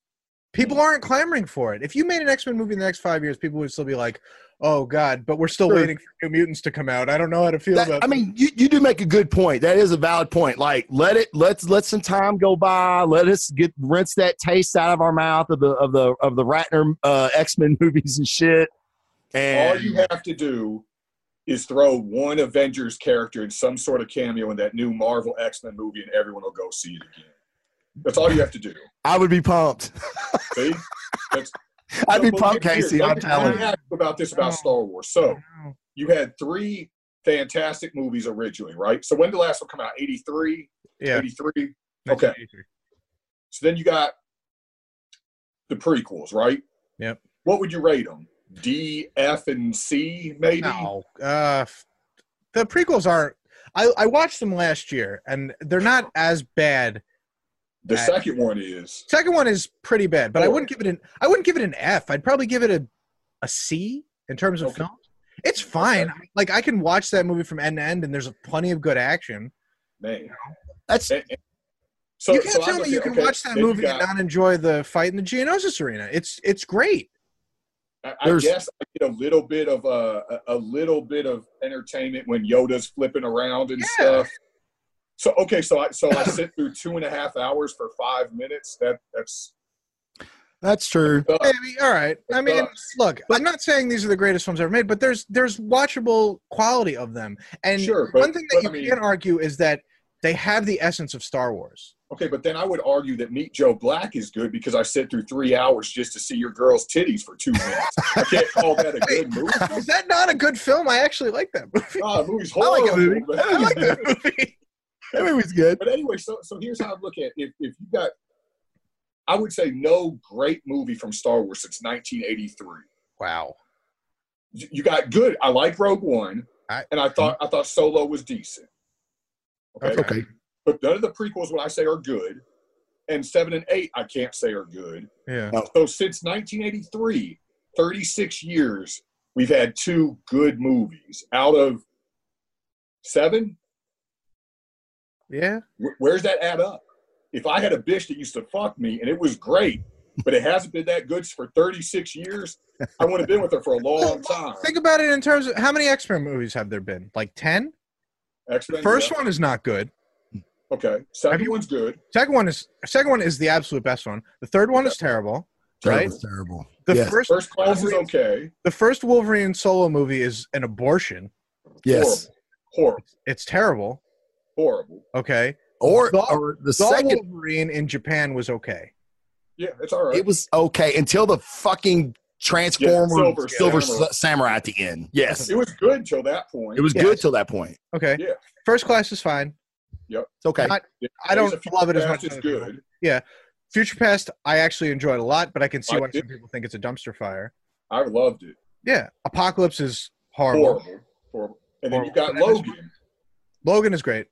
people aren't clamoring for it. If you made an X Men movie in the next five years, people would still be like, "Oh God!" But we're still Sure. waiting for New Mutants to come out. I don't know how to feel that- about. I mean, you, you do make a good point. That is a valid point. Like, let it let's let some time go by. Let us get rinse that taste out of our mouth of the of the of the Ratner uh, X Men movies and shit. And all you have to do is throw one Avengers character in some sort of cameo in that new Marvel X Men movie, and everyone will go see it again. That's all you have to do. I would be pumped. See? That's, I'd be pumped, Casey. I'm telling you. about this about Oh. Star Wars. So oh. you had three fantastic movies originally, right? So when did the last one come out? 83? Yeah. 83? Okay. So then you got the prequels, right? Yep. What would you rate them? D, F, and C, maybe? No, uh, the prequels aren't. I I watched them last year, and they're not as bad. The second one is Second one is pretty bad, but I wouldn't give it an. I wouldn't give it an F. I'd probably give it a a C in terms of Okay. film. It's fine. Like I can watch that movie from end to end, and there's plenty of good action. man. That's And- and- so, you can't so tell me you can okay, watch that movie and not enjoy the fight in the Geonosis arena. It's it's great. I, I guess I get a little bit of uh, a, a little bit of entertainment when Yoda's flipping around and Yeah. stuff. So okay, so I so I sit through two and a half hours for five minutes. That that's that's true. Maybe all right. I mean, does. look, I'm not saying these are the greatest films ever made, but there's there's watchable quality of them. And Sure, but- one thing that you I mean- can't argue is that they have the essence of Star Wars. okay. But then I would argue that Meet Joe Black is good because I sit through three hours just to see your girl's titties for two minutes. I can't call that a good movie. Is that not a good film? I actually like that movie. Oh, movie's I like horrible. movie. I like that movie. That movie's good. But anyway, so so here's how I look at it. If if you got, I would say no great movie from Star Wars since 1983. Wow. You you got good. I like Rogue One, I- and I thought I thought Solo was decent. Okay, Okay. but none of the prequels, what I say, are good, and seven and eight, I can't say are good. Yeah. So since 1983, 36 years, we've had two good movies out of seven. Yeah. Wh- Where's that add up? If I had a bitch that used to fuck me and it was great, but it hasn't been that good for 36 years, I would have been with her for a long time. Think about it in terms of how many X Men movies have there been? Like 10? The X-Men, first yeah. one is not good. Okay. Second Have you- one's good. Second one is second one is the absolute best one. The third one is terrible. Right? That terrible. The Yes. first First class is Wolverine- okay. the first Wolverine solo movie is an abortion. Yes. Horrible. It's terrible. Horrible. Okay. Or, The- or the The second, Wolverine in Japan was okay. Yeah, it's all right. it was okay until the fucking Transformer Silver Silver, Samurai. Samurai at the end. Yes. it was good until that point. It was Yes. good till that point. Okay. Yeah. First class is fine. Yep. It's okay. Not- Yeah, I don't Days of love it as much Past as is other people. good. Future Past, I actually enjoyed a lot, but I can see I why did. some people think it's a dumpster fire. I loved it. Yeah. Apocalypse is horrible. Horrible. Horrible. And then you Horrible. got Logan, Logan is great.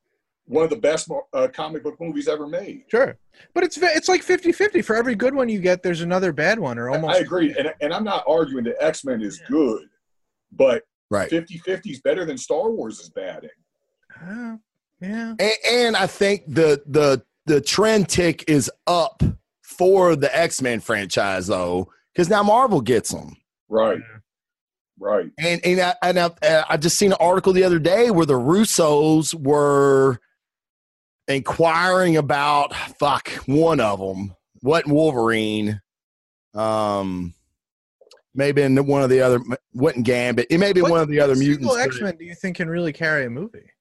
One of the best uh, comic book movies ever made. Sure. But it's it's like 50-50. For every good one you get, there's another bad one or almost I agree. And, and I'm not arguing that X Men is good, but Right. 50 50 is better than Star Wars is batting. Uh, yeah. And, and I think the the the trend tick is up for the X Men franchise though, because now Marvel gets them. Right. Right. And and I, and I, I just seen an article the other day where the Russos were inquiring about fuck one of them, what Wolverine, um, maybe in one of the other, wasn't Gambit, it may be one of the other mutants. but- X Men do you think can really carry a movie?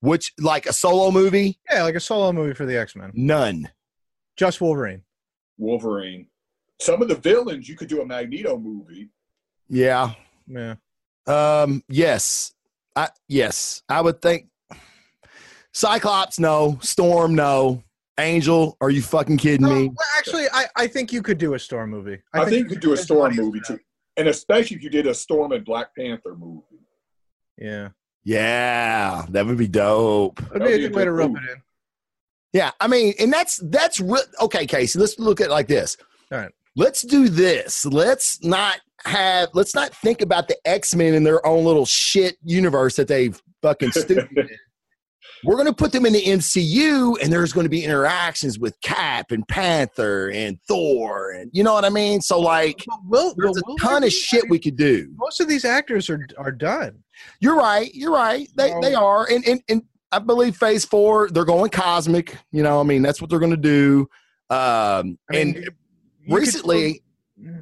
Which like a solo movie? Yeah, like a solo movie for the X Men. None. Just Wolverine. Wolverine. Some of the villains, you could do a Magneto movie. Yeah. Yeah. Um. Yes. I yes. I would think. Cyclops, no. Storm, no. Angel, are you fucking kidding No, me? well, actually, I, I think you could do a Storm movie. I, think you could do a Storm movie too. And especially if you did a Storm and Black Panther movie. Yeah. Yeah, that would be dope. That'd be a be good way to rub it in. Yeah, I mean, and that's that's re- okay, Casey. Let's look at it like this. All right. Let's do this. Let's not have. Let's not think about the X Men in their own little shit universe that they've fucking stupid. We're going to put them in the MCU, and there's going to be interactions with Cap and Panther and Thor, and you know what I mean. So, like, But will, there's a will ton of shit we could do. Most of these actors are are done. You're right. You're right. They No. they are, and and and I believe Phase Four they're going cosmic. You know, I mean that's what they're going to do. Um, I mean, and you- you could recently,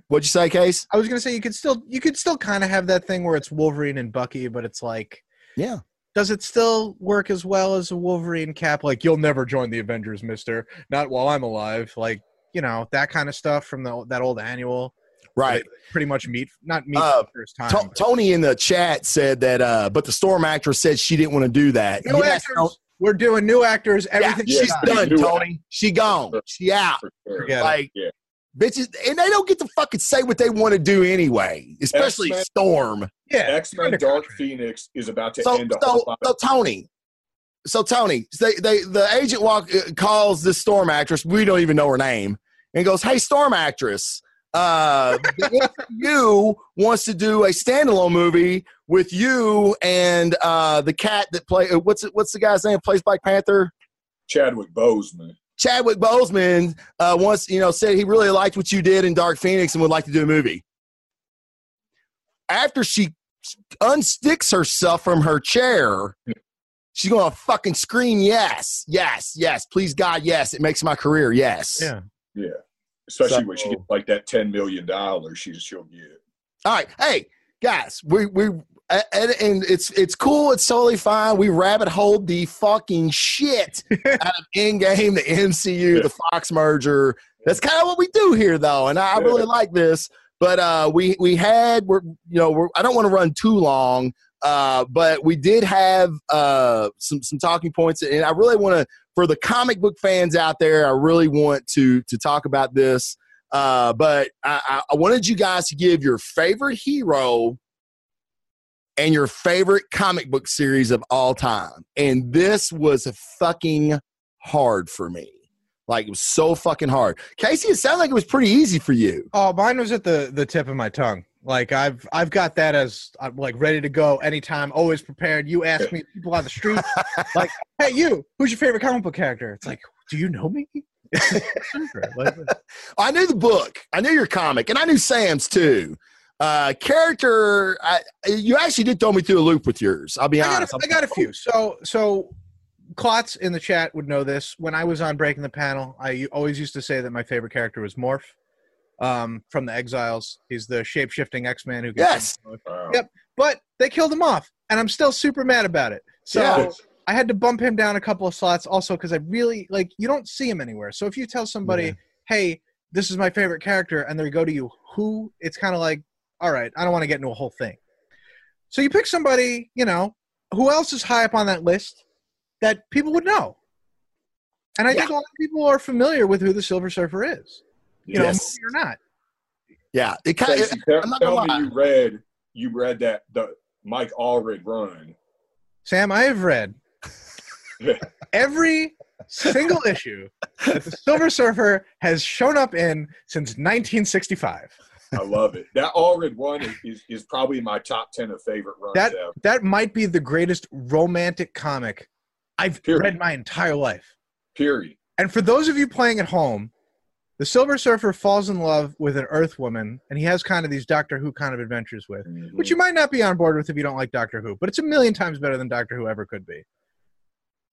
What'd you say, Case? I was gonna say you could still you could still kind of have that thing where it's Wolverine and Bucky, but it's like, Yeah. Does it still work as well as a Wolverine Cap? Like, you'll never join the Avengers, Mister. Not while I'm alive. Like, you know that kind of stuff from the that old annual. Right. Pretty much meet not meet Uh, the first time. To- but- Tony in the chat said that, uh, but the Storm actress said she didn't want to do that. New Yes, actors. no- We're doing new actors. Everything Yeah, she's yeah. done, New Tony. She gone. She out. Sure. Forget. Like, Yeah. Bitches, and they don't get to fucking say what they want to do anyway, especially X-Men. Storm. Yeah. X Men Dark. Phoenix is about to So, end so, so Tony, so Tony, they, they, the agent walk uh, calls this Storm actress. We don't even know her name, and goes, "Hey, Storm actress, uh, the MCU wants to do a standalone movie with you and uh, the cat that play. Uh, what's it, what's the guy's name? Plays Black Panther." Chadwick Boseman. Chadwick Boseman uh, once, you know, said he really liked what you did in Dark Phoenix and would like to do a movie. After she unsticks herself from her chair, she's going to fucking scream, yes, yes, yes, please God, yes. It makes my career, yes. Yeah. Yeah. Especially So- when she gets like that ten million dollars she's she'll get. All right, hey guys, we we and, and it's it's cool. It's totally fine. We rabbit hole the fucking shit out of Endgame, the MCU, the Fox merger. That's kind of what we do here, though, and I, I really like this. But uh, we we had we're you know we're, I don't want to run too long, uh, but we did have uh, some some talking points, and I really want to for the comic book fans out there. I really want to to talk about this. Uh, but I- I wanted you guys to give your favorite hero and your favorite comic book series of all time. And this was fucking hard for me. Like it was so fucking hard. Casey, it sounded like it was pretty easy for you. Oh, mine was at the the tip of my tongue. Like I've I've got that as I'm like ready to go anytime, always prepared. You ask me, people on the street, like, "Hey, you, who's your favorite comic book character?" It's like, "Do you know me?" I knew the book, I knew your comic, and I knew Sam's too. Uh, character, I, you actually did throw me through a loop with yours. I'll be I got, honest. a, I got a few. So so Klotz in the chat would know this. When I was on Breaking the Panel, I always used to say that my favorite character was Morph um, from the Exiles. He's the shape shifting X Man who gets Yes. Wow. Yep. but they killed him off, and I'm still super mad about it. So Yeah. I had to bump him down a couple of slots, also because I really like you don't see him anywhere. So if you tell somebody, Yeah. "Hey, this is my favorite character," and they go to you, "Who?" It's kind of like, all right, I don't want to get into a whole thing. So you pick somebody, you know, who else is high up on that list that people would know. And I think a lot of people are familiar with who the Silver Surfer is. You know, Yes. movie or not. Yeah, it kind of. Tell, I'm not tell gonna me lie. you read you read that the Mike Allred run. Sam, I have read every single issue that the Silver Surfer has shown up in since 1965. I love it. That Allred run is, is, is probably my top ten of favorite runs That ever. that might be the greatest romantic comic I've Period. read my entire life. Period. And for those of you playing at home, the Silver Surfer falls in love with an Earth woman, and he has kind of these Doctor Who kind of adventures with, Mhm. which you might not be on board with if you don't like Doctor Who, but it's a million times better than Doctor Who ever could be.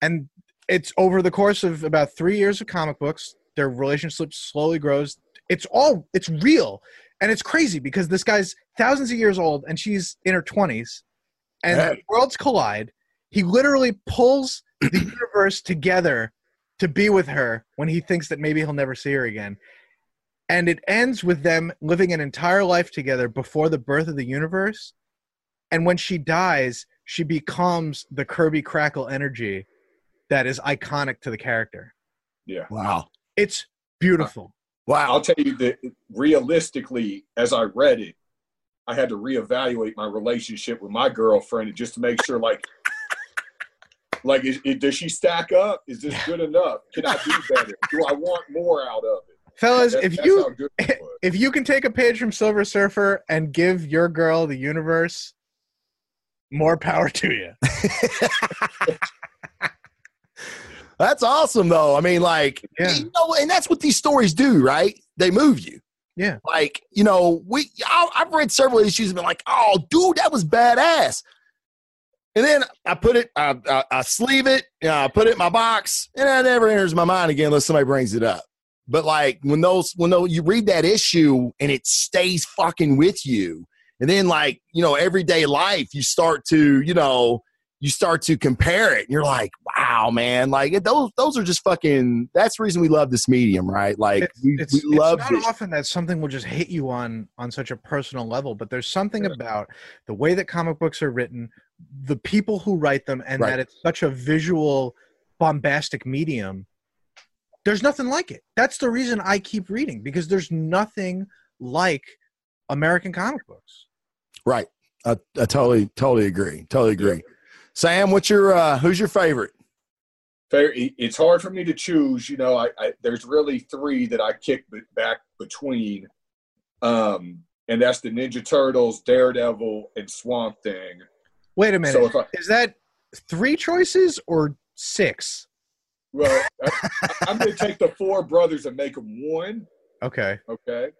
And it's over the course of about three years of comic books, their relationship slowly grows. It's all, it's real. And it's crazy because this guy's thousands of years old and she's in her 20s, and Yeah. worlds collide. He literally pulls the universe together to be with her when he thinks that maybe he'll never see her again. And it ends with them living an entire life together before the birth of the universe. And when she dies, she becomes the Kirby Crackle energy that is iconic to the character. Yeah. Wow. It's beautiful. Wow. I'll tell you that realistically, as I read it, I had to reevaluate my relationship with my girlfriend just to make sure, like, like is, is- does she stack up? Is this good enough? Can I do better? Do I want more out of it? Fellas, That- if you how good it was. if you can take a page from Silver Surfer and give your girl the universe, more power to you. That's awesome, though. I mean, like, Yeah. you know, and that's what these stories do, right? They move you. Yeah. Like, you know, we I, I've read several issues and been like, oh, dude, that was badass. And then I put it, I, I, I sleeve it, know, I put it in my box, and it never enters my mind again unless somebody brings it up. but like when those when those you read that issue and it stays fucking with you, and then like you know everyday life you start to you know you start to compare it and you're like wow man. Like those those are just fucking that's the reason we love this medium right? Like it's, we, it's, we it's love not this often that something will just hit you on on such a personal level but there's something about the way that comic books are written the people who write them and Right. that it's such a visual bombastic medium there's nothing like it. That's the reason i keep reading because there's nothing like american comic books. Right. I, I totally totally agree. Totally agree. Sam what's your uh who's your favorite it's hard for me to choose. You know, I, I there's really three that I kick back between, um, and that's the Ninja Turtles, Daredevil, and Swamp Thing. wait a minute So if I, is that three choices or six well, I, I'm going to take the four brothers and make them one. okay Okay.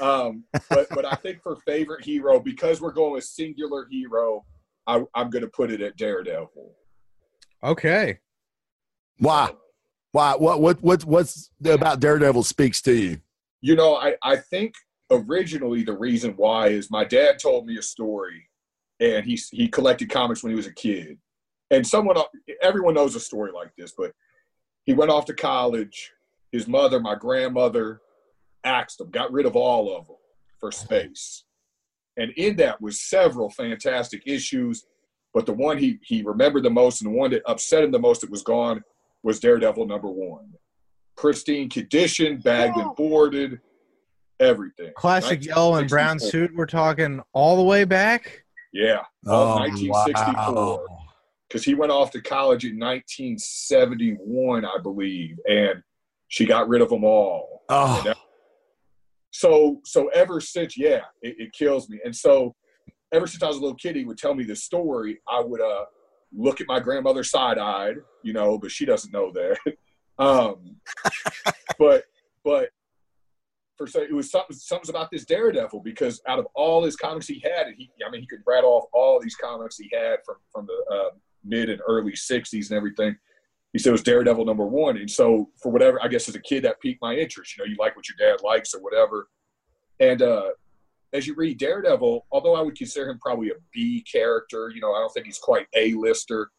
Um, but but I think for favorite hero, because we're going with singular hero, I, I'm going to put it at Daredevil. okay why why what what what what's about daredevil speaks to you You know, I, I think originally the reason why is my dad told me a story, and he he collected comics when he was a kid, and someone everyone knows a story like this, but he went off to college. His mother, my grandmother, axed him, got rid of all of them for space, and in that was several fantastic issues. But the one he he remembered the most, and the one that upset him the most that was gone, was Daredevil number one. Pristine condition, bagged and boarded, everything. classic yellow and brown suit we're talking all the way back Yeah, Oh, of 1964. Because he went off to college in 1971, I believe, and she got rid of them all. oh that- so, so ever since, yeah, it, it kills me. And so, ever since I was a little kid, he would tell me this story. I would uh, look at my grandmother side-eyed, you know, but she doesn't know that. um, but, but for so it was something something about this Daredevil because out of all his comics he had, he I mean he could rattle off all these comics he had from from the uh, mid and early '60s and everything. He said it was Daredevil number one, and so for whatever I guess as a kid that piqued my interest. You know, you like what your dad likes or whatever, and uh, as you read Daredevil, although I would consider him probably a B character, you know, I don't think he's quite a lister.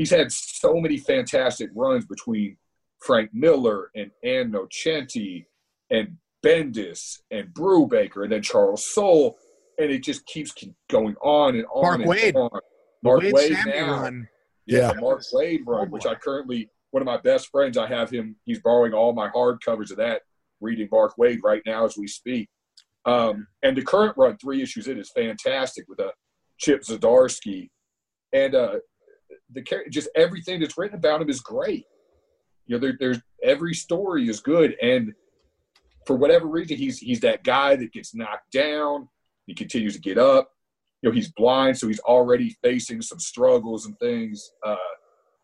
He's had so many fantastic runs between Frank Miller and Ann Nocenti and Bendis and Brubaker and then Charles Soule, and it just keeps going on and on. Mark and Waid. on. Mark Waid Waid now. run. Yeah. the Mark Waid run, which I currently one of my best friends. I have him. He's borrowing all my hard covers of that. Reading Mark Waid right now as we speak. Um, and the current run, three issues in, is fantastic with uh, Chip Zdarsky, and uh, the just everything that's written about him is great. You know, there, there's every story is good, and for whatever reason, he's he's that guy that gets knocked down. He continues to get up. You know, he's blind, so he's already facing some struggles and things. Uh,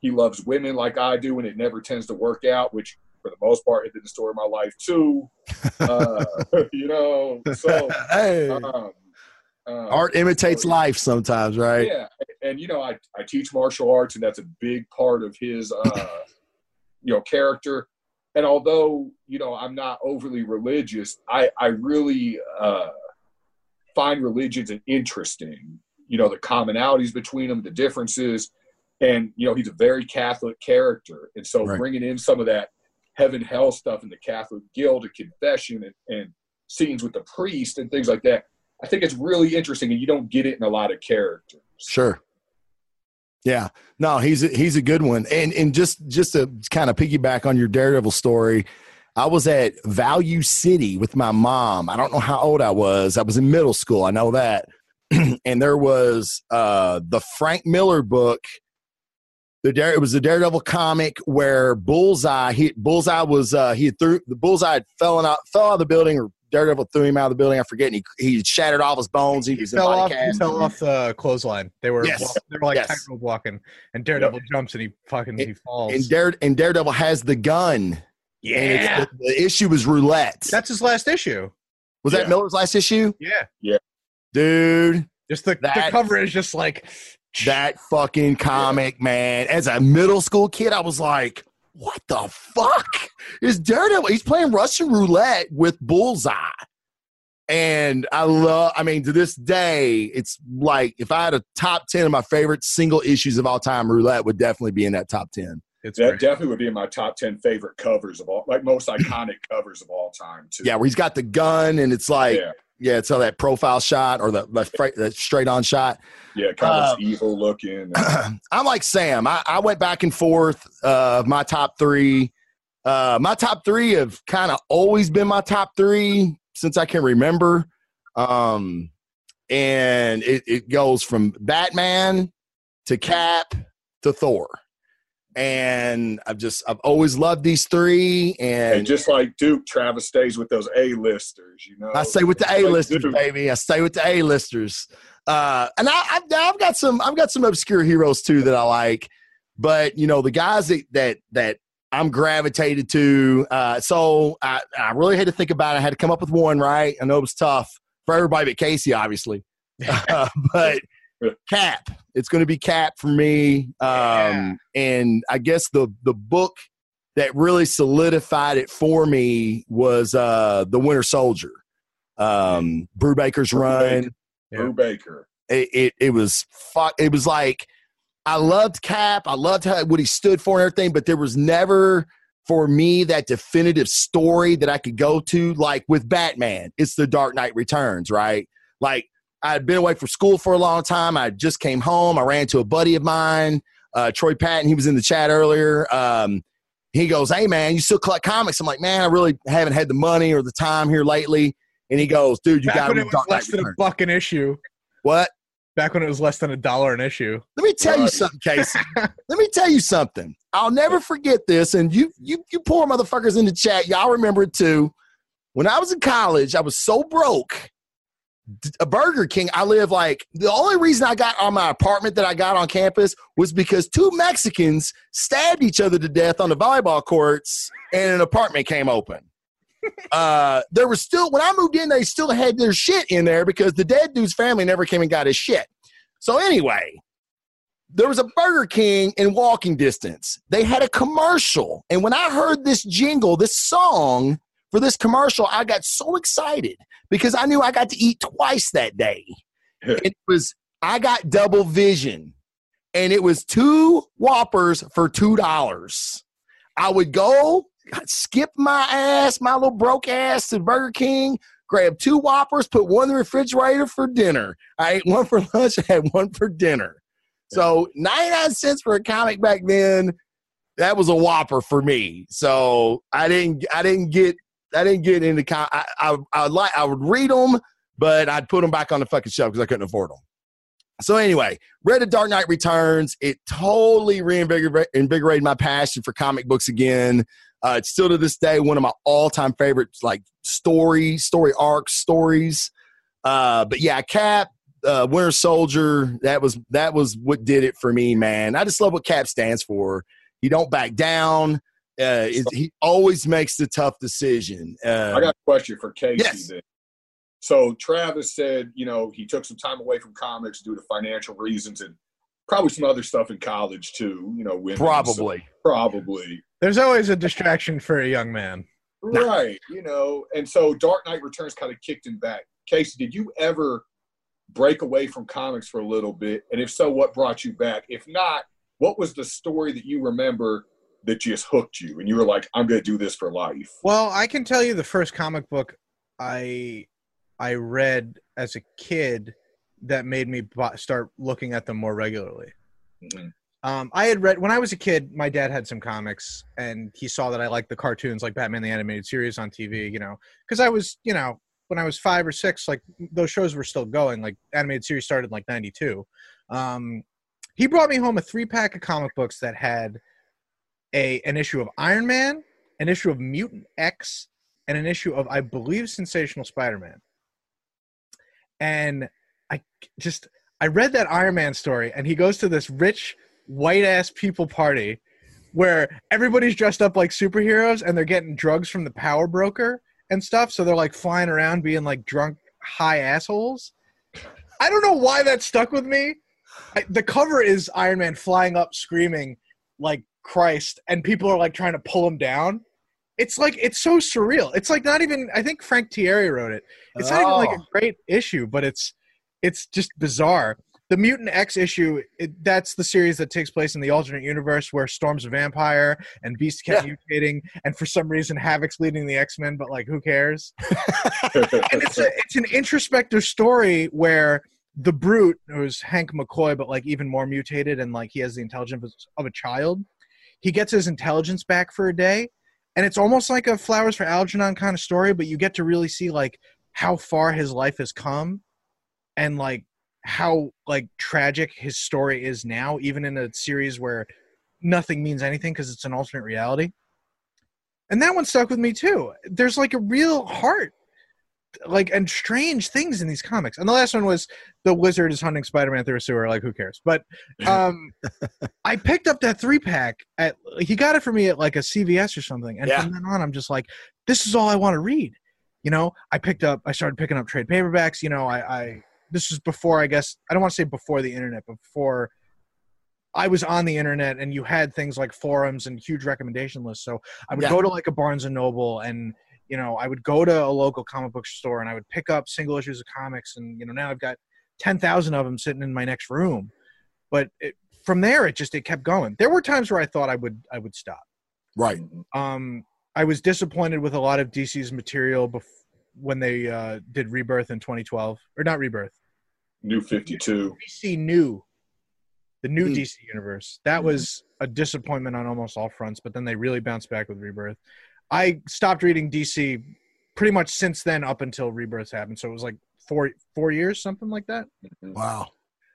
he loves women like I do, and it never tends to work out, which for the most part has been the story of my life too. Uh, you know, so hey, um, um, art imitates life sometimes, right? yeah, and you know, I I teach martial arts, and that's a big part of his uh, you know character. And although you know I'm not overly religious, I I really uh, find religions interesting. You know, the commonalities between them, the differences, and you know he's a very Catholic character, and so Right. bringing in some of that heaven hell stuff in the Catholic guilt and confession and, and scenes with the priest and things like that. I think it's really interesting, and you don't get it in a lot of characters. Sure. Yeah. No, he's a, he's a good one. And and just just to kind of piggyback on your Daredevil story, I was at Value City with my mom. I don't know how old I was. I was in middle school. I know that. and there was uh the Frank Miller book. The Dare, it was the Daredevil comic where Bullseye he Bullseye was uh he threw the Bullseye had out fell out of the building or Daredevil threw him out of the building. I forget. And he he shattered all his bones. He, He was in fell body off. He fell off the clothesline. They were Yes. walk- they were like Yes. tightrope walking, and Daredevil jumps and he fucking he falls. and Dare and Daredevil has the gun. And it's, yeah, the, the issue was roulette. that's his last issue. was Yeah. that Miller's last issue, Yeah, Yeah. dude? just the, the cover is just like That fucking comic, man. As a middle school kid, I was like, what the fuck is Daredevil? He's playing Russian roulette with Bullseye. And I love, I mean, to this day, it's like if I had a top 10 of my favorite single issues of all time, roulette would definitely be in that top 10. It's That great. definitely would be in my top ten favorite covers of all, like most iconic covers of all time. Too. Yeah, where he's got the gun and it's like, yeah, yeah, it's all that profile shot or the, the, the straight on shot. yeah, kind of Uh, evil looking. I'm like Sam. I, I went back and forth uh, my top three. Uh, my top three have kind of always been my top three since I can remember. Um, and it, it goes from Batman to Cap to Thor. And I've just I've always loved these three. And, and just like Duke, Travis stays with those A-listers. You know, I stay with the A listers, Duke. baby. I stay with the A listers. Uh, and I, I've, I've got some, I've got some obscure heroes too that I like. But you know, the guys that that that I'm gravitated to. Uh, so I, I really had to think about it. I had to come up with one. Right? I know it was tough for everybody but Casey, obviously. Uh, but Cap, it's going to be Cap for me. Um, And I guess the the book that really solidified it for me was uh, the Winter Soldier. Um, Brubaker's run. Yeah. Brubaker. It, it it was fuck. It was like I loved Cap. I loved how what he stood for and everything. But there was never for me that definitive story that I could go to. Like with Batman, it's the Dark Knight Returns, right? Like I had been away from school for a long time. I just came home. I ran into a buddy of mine, uh, Troy Patton. He was in the chat earlier. Um, he goes, "Hey man, you still collect comics?" I'm like, "Man, I really haven't had the money or the time here lately." And he goes, "Dude, you got to when it Dark Knight less than a Returns." buck an issue. What? Back when it was less than a dollar an issue. Let me tell you something, Casey. Let me tell you something. I'll never forget this. And you, you, you poor motherfuckers in the chat, y'all remember it too. When I was in college, I was so broke. A Burger King, I live like the only reason I got on my apartment that I got on campus was because two Mexicans stabbed each other to death on the volleyball courts, and an apartment came open. uh, there was still when I moved in, they still had their shit in there because the dead dude's family never came and got his shit. So anyway, there was a Burger King in walking distance. They had a commercial. And when I heard this jingle, this song for this commercial, I got so excited because I knew I got to eat twice that day. it was, I got double vision. And it was two Whoppers for $2. I would go, skip my ass, my little broke ass to Burger King, grab two Whoppers, put one in the refrigerator for dinner. I ate one for lunch, I had one for dinner. So 99 cents for a comic back then, that was a whopper for me. So I didn't I didn't get I didn't get into I I, I like I would read them, but I'd put them back on the fucking shelf because I couldn't afford them. So anyway, read The Dark Knight Returns. It totally reinvigorated my passion for comic books again. Uh, it's still to this day one of my all-time favorites, like story, story arcs, stories. Uh, but yeah, Cap, uh, Winter Soldier, that was that was what did it for me, man. I just love what Cap stands for. You don't back down. Uh, it, he always makes the tough decision. Uh, I got a question for Casey. Yes. Then. So Travis said, you know, he took some time away from comics due to financial reasons and probably some other stuff in college too. You know, women. so- probably. probably. There's always a distraction for a young man. Right. You know, and so Dark Knight Returns kind of kicked him back. Casey, did you ever break away from comics for a little bit? And if so, what brought you back? If not, what was the story that you remember that just hooked you and you were like, I'm going to do this for life? Well, I can tell you the first comic book I I read as a kid that made me start looking at them more regularly. Mhm. Um, I had read when I was a kid. My dad had some comics, and he saw that I liked the cartoons, like Batman the Animated Series on TV. You know, because I was, you know, when I was five or six, like those shows were still going. Like animated series started in like '92. Um, he brought me home a three pack of comic books that had a an issue of Iron Man, an issue of Mutant X, and an issue of I believe Sensational Spider-Man. And I just I read that Iron Man story, and he goes to this rich white ass people party where everybody's dressed up like superheroes and they're getting drugs from the power broker and stuff. So they're like flying around being like drunk high assholes. I don't know why that stuck with me. I, the cover is Iron Man flying up screaming like Christ, and people are like trying to pull him down. It's like it's so surreal. It's like not even. I think Frank Tieri wrote it. It's not even like a Oh. great issue, but it's it's just bizarre. The Mutant X issue, it, that's the series that takes place in the alternate universe where Storm's a vampire and Beast kept mutating, and for some reason Havoc's leading the X Men, but like who cares? and it's a, it's an introspective story where the brute who's hank mccoy but like even more mutated and like he has the intelligence of a child he gets his intelligence back for a day and it's almost like a flowers for algernon kind of story but you get to really see like how far his life has come and like how like tragic his story is now even in a series where nothing means anything because it's an alternate reality. And that one stuck with me too. There's like a real heart like and strange things in these comics. And the last one was the wizard is hunting Spider-Man through a sewer. Like who cares? But um, I picked up that three pack at he got it for me at like a CVS or something. And Yeah. from then on, I'm just like, this is all I want to read. You know, I picked up, I started picking up trade paperbacks. You know, I, I this was before I guess I don't want to say before the internet, but before I was on the internet and you had things like forums and huge recommendation lists. So I would Yeah. go to like a Barnes and Noble and you know, I would go to a local comic book store and I would pick up single issues of comics, and you know, now I've got ten thousand of them sitting in my next room. But it, from there, it just it kept going. There were times where I thought I would I would stop. Right. Um, I was disappointed with a lot of DC's material bef- when they uh, did Rebirth in 2012, or not Rebirth. New 52. DC New, the new Hmm. DC universe. That was a disappointment on almost all fronts, but then they really bounced back with Rebirth. I stopped reading DC pretty much since then up until Rebirth happened. So it was like four four years, something like that. Wow.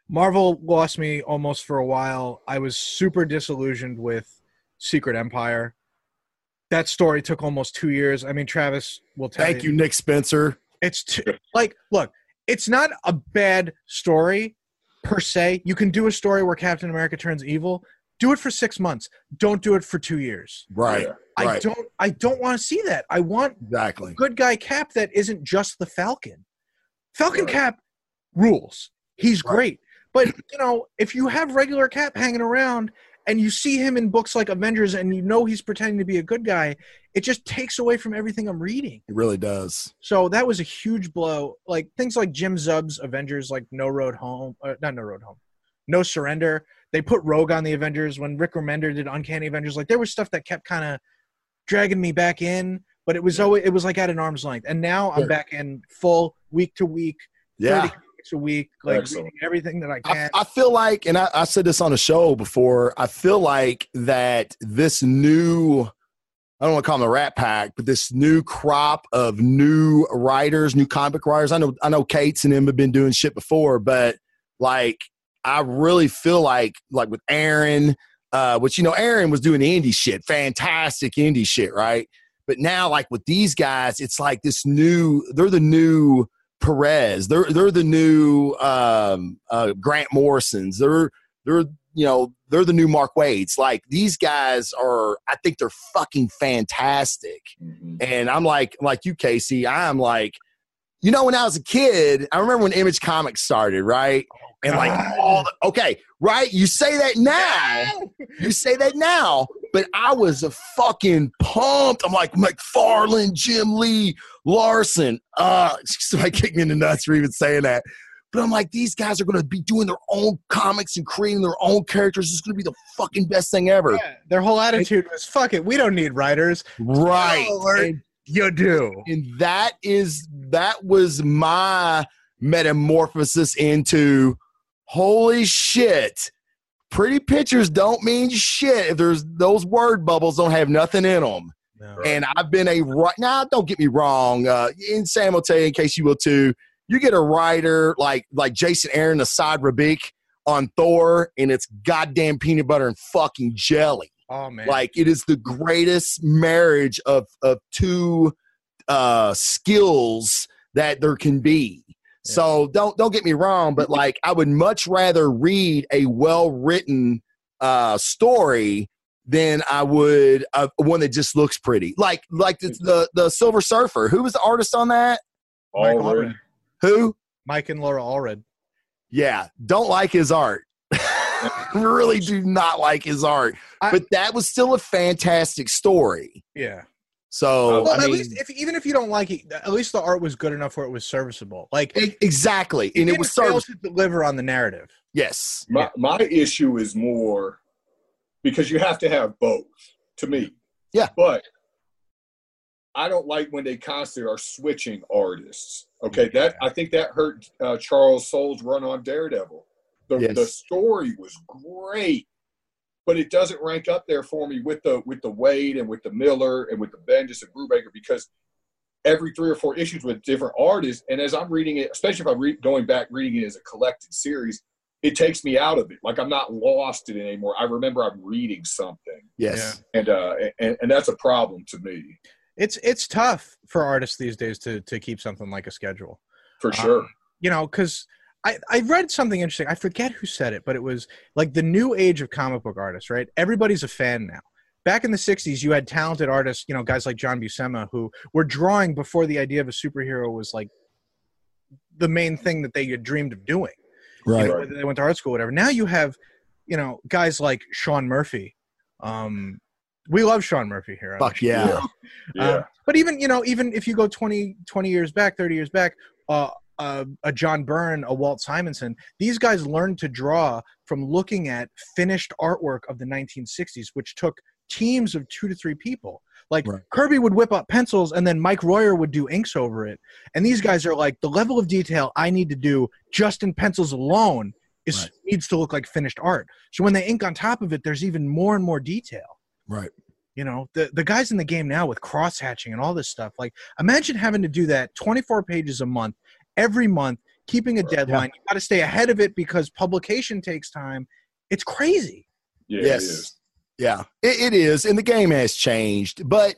Marvel lost me almost for a while. I was super disillusioned with Secret Empire. That story took almost two years. I mean, Travis will tell Thank you, Nick Spencer. it's t- like, look, it's not a bad story per se. You can do a story where Captain America turns evil. Do it for six months. Don't do it for two years. Right. Yeah. I Right. don't. I don't want to see that. I want Exactly. good guy Cap that isn't just the Falcon. Falcon Right. Cap rules. He's Right. great. But you know, if you have regular Cap hanging around and you see him in books like Avengers and you know he's pretending to be a good guy, it just takes away from everything I'm reading. It really does. So that was a huge blow. Like things like Jim Zub's Avengers, like No Road Home, uh, not No Road Home, No Surrender. They put Rogue on the Avengers when Rick Remender did Uncanny Avengers. Like there was stuff that kept kind of dragging me back in, but it was always it was like at an arm's length. And now I'm back in full week to week, Yeah. a week, like reading everything that I I, can. I feel like, and I, I said this on a show before, I feel like that this new, I don't want to call them a rat pack, but this new crop of new writers, new comic writers. I know, I know Cates and them have been doing shit before, but like, I really feel like, like with Aaron, uh, which, you know, Aaron was doing indie shit, fantastic indie shit, right? But now, like with these guys, it's like this new, they're the new, Perez. They're they're the new um, uh, Grant Morrisons. They're they're you know they're the new Mark Waid's. Like these guys are. I think they're fucking fantastic. Mhm. And I'm like like you, Casey. I'm like, you know, when I was a kid, I remember when Image Comics started, right? And like all the, okay, right? You say that now. You say that now, but I was a fucking pumped. I'm like McFarlane, Jim Lee, Larsen. Uh, somebody kicked me in the nuts for even saying that. But I'm like, these guys are gonna be doing their own comics and creating their own characters. It's gonna be the fucking best thing ever. Yeah, their whole attitude was "fuck it, we don't need writers." Right. Oh, And, You do. and that is that was my metamorphosis into holy shit. Pretty pictures don't mean shit if there's those word bubbles don't have nothing in them. And I've been a right now. Don't get me wrong. Uh, and Sam will tell you in case you will too. You get a writer like like Jason Aaron, Esad Ribić on Thor, and it's goddamn peanut butter and fucking jelly. Oh man, Like it is the greatest marriage of of two uh, skills that there can be. So don't don't get me wrong, but like I would much rather read a well written uh, story than I would uh, one that just looks pretty. Like like the, the the Silver Surfer. Who was the artist on that? Mike Allred. Who? Mike and Laura Allred. Yeah, don't like his art. really do not like his art. I- but that was still a fantastic story. Yeah. So Well, I at least if even if you don't like it, at least the art was good enough where it was serviceable. Like exactly, and it was fail service. to deliver on the narrative. Yes, My my issue is more because you have to have both to me. Yeah. But I don't like when they constantly are switching artists. Okay, that I think that hurt uh, Charles Soule's run on Daredevil. The Yes. the story was great, but it doesn't rank up there for me with the with the Waid and with the Miller and with the Bendis and Brubaker because every three or four issues with different artists, and as I'm reading it, especially if I'm re- going back reading it as a collected series, it takes me out of it. Like I'm not lost in it anymore. I remember I'm reading something, yes, and uh, and, and that's a problem to me It's it's tough for artists these days to to keep something like a schedule. for sure. you know, because I, I read something interesting. I forget who said it, but it was like the new age of comic book artists, right? Everybody's a fan now. Back in the 60s, you had talented artists, you know, guys like John Buscema who were drawing before the idea of a superhero was like the main thing that they had dreamed of doing. you right. know, they went to art school, whatever. Now you have, you know, guys like Sean Murphy. Um, we love Sean Murphy here. Fuck show. yeah, Yeah, Um, but even you know, even if you go 20, 20 years back, thirty years back, uh, uh, a John Byrne, a Walt Simonson, these guys learned to draw from looking at finished artwork of the 1960s, which took teams of two to three people. Like Right. Kirby would whip up pencils, and then Mike Royer would do inks over it. And these guys are like, the level of detail I need to do just in pencils alone is Right. needs to look like finished art. So when they ink on top of it, there's even more and more detail right. you know the the guys in the game now with cross hatching and all this stuff like imagine having to do that 24 pages a month every month keeping a deadline you got to stay ahead of it because publication takes time it's crazy yeah, yes, is. yeah, it, it is, and the game has changed, but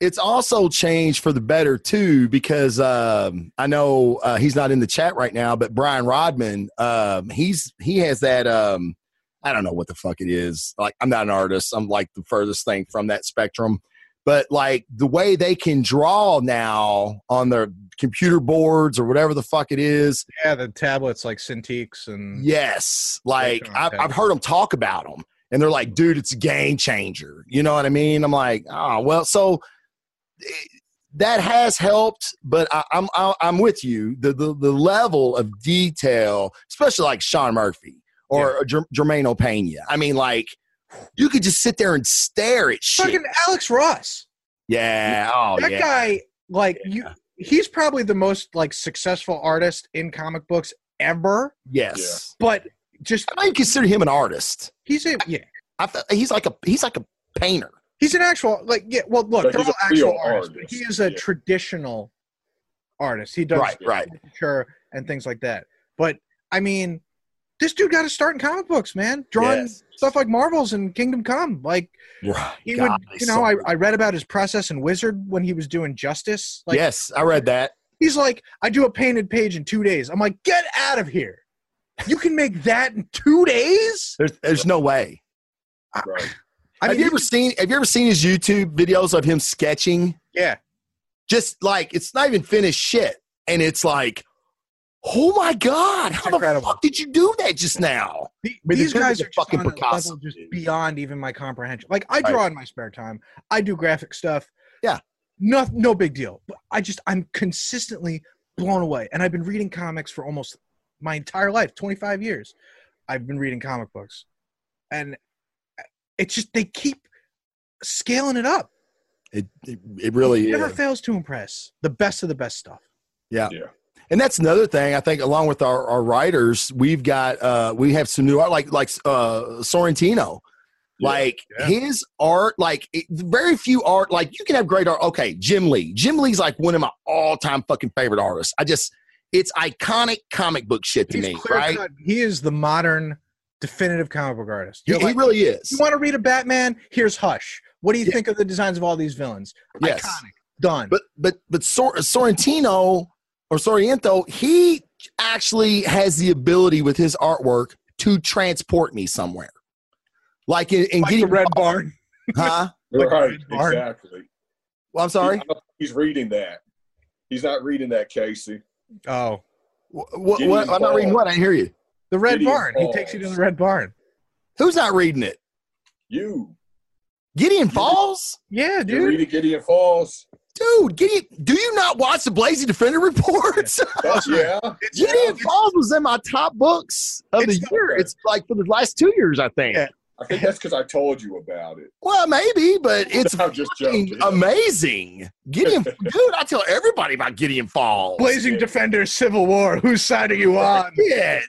it's also changed for the better too. Because um, I know uh, he's not in the chat right now, but Brian Rodman, um, he's he has that. Um, I don't know what the fuck it is. Like, I'm not an artist. I'm like the furthest thing from that spectrum. But like the way they can draw now on their computer boards or whatever the fuck it is, yeah the tablets like Cintiqs and Yes, like I've. I've heard them talk about them, and they're like, "Dude, it's a game changer." You know what I mean? I'm like, "Oh, well." So that has helped, but I, I'm I, I'm with you. The, the the level of detail, especially like Sean Murphy or Jer- Jermaine Opena. I mean, like you could just sit there and stare at shit. fucking alex ross yeah. Oh that yeah. guy like you he's probably the most like successful artist in comic books ever yes. but just I don't consider him an artist. he's a yeah I th- he's like a he's like a painter. He's an actual like yeah. Well, look, But they're he's all a actual artists. but artist, He is a yeah. traditional artist. He does Right, right. caricature and things like that. But I mean, this dude got to start in comic books, man. Drawing Yes. stuff like Marvels and Kingdom Come. Like Right. he God, would, you know, so I. I read about his process in Wizard when he was doing Justice. Like yes, I read that. he's like, I do a painted page in two days. I'm like, get out of here. You can make that in two days? There's, there's no way. Right. I have mean, you ever seen Have you ever seen his YouTube videos of him sketching? yeah. Just like it's not even finished shit, and it's like, oh my god, how the fuck did you do that just now? The- mean, these guys are just fucking on a Picasso, level just beyond even my comprehension. Like I draw in my spare time. I do graphic stuff. Yeah. No, no big deal. But I just I'm consistently blown away. And I've been reading comics for almost my entire life, 25 years. I've been reading comic books. And it's just they keep scaling it up. It it, it really It never is. fails to impress. The best of the best stuff. And that's another thing I think, along with our, our writers, we've got uh we have some new art like like uh Sorrentino. Yeah. Like Yeah. his art, like it, very few art. Like you can have great art. Okay, Jim Lee. Jim Lee's like one of my all time fucking favorite artists. I just, it's iconic comic book shit to He's me, right? cut. He is the modern definitive comic book artist. He, You're he really is. You want to read a Batman? Here's Hush. What do you Yeah. think of the designs of all these villains? Yes. Iconic. Done. But but but Sor- Sorrentino or Sorrento, he actually has the ability with his artwork to transport me somewhere. Like in, in like getting the Red Barn. huh? Like right. Red Barn. Exactly. Well, I'm sorry. He- he's reading that. He's not reading that, Casey. Oh, What, what, Gideon I'm not reading what I didn't hear you. the Red Gideon Barn. He takes you to the Red Barn. Who's not reading it? You. Gideon Falls? Yeah, You dude. reading Gideon Falls? Dude, Gideon, do you not watch the Blazing Defender reports? That's, yeah. Gideon Falls was in my top books of the It's- year. It's like for the last two years, I think. Yeah. I think that's because I told you about it. Well, maybe, but it's I'm just fucking joking. amazing. Gideon, dude, I tell everybody about Gideon Falls. Blazing Defender Civil War. Whose side are you on? Shit.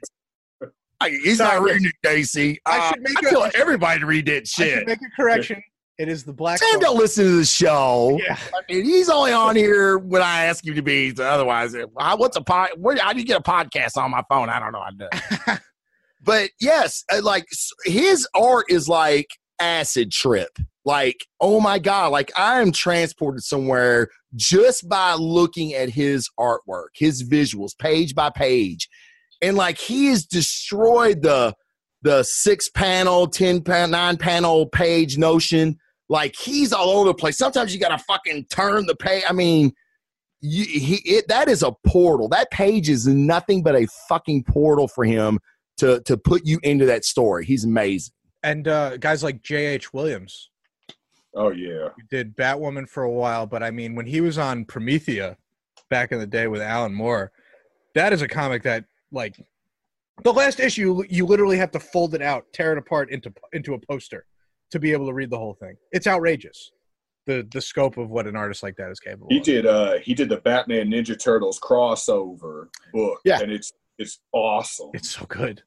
Hey, He's not Sorry. reading it, Casey. I Uh, should make I a- tell everybody to read that I should shit. make a correction. It is the Black. Sam don't listen to the show. Yeah. I mean, he's only on here when I ask him to be. So otherwise, how- what's a pod? Where, how do you get a podcast on my phone? I don't know. I do. but yes, uh, like his art is like acid trip. Like, oh my god! Like I am transported somewhere just by looking at his artwork, his visuals, page by page, and like he has destroyed the the six panel, ten panel, nine panel page notion like he's all over the place. Sometimes you got to fucking turn the page. I mean, you, he it, that is a portal. That page is nothing but a fucking portal for him to to put you into that story. He's amazing. And uh, guys like J.H. Williams Oh yeah. who did Batwoman for a while, but I mean, when he was on Promethea back in the day with Alan Moore, that is a comic that like the last issue you literally have to fold it out, tear it apart into into a poster to be able to read the whole thing. It's outrageous. The the scope of what an artist like that is capable He of. did uh he did the Batman Ninja Turtles crossover book. Yeah. And it's it's awesome. It's so good.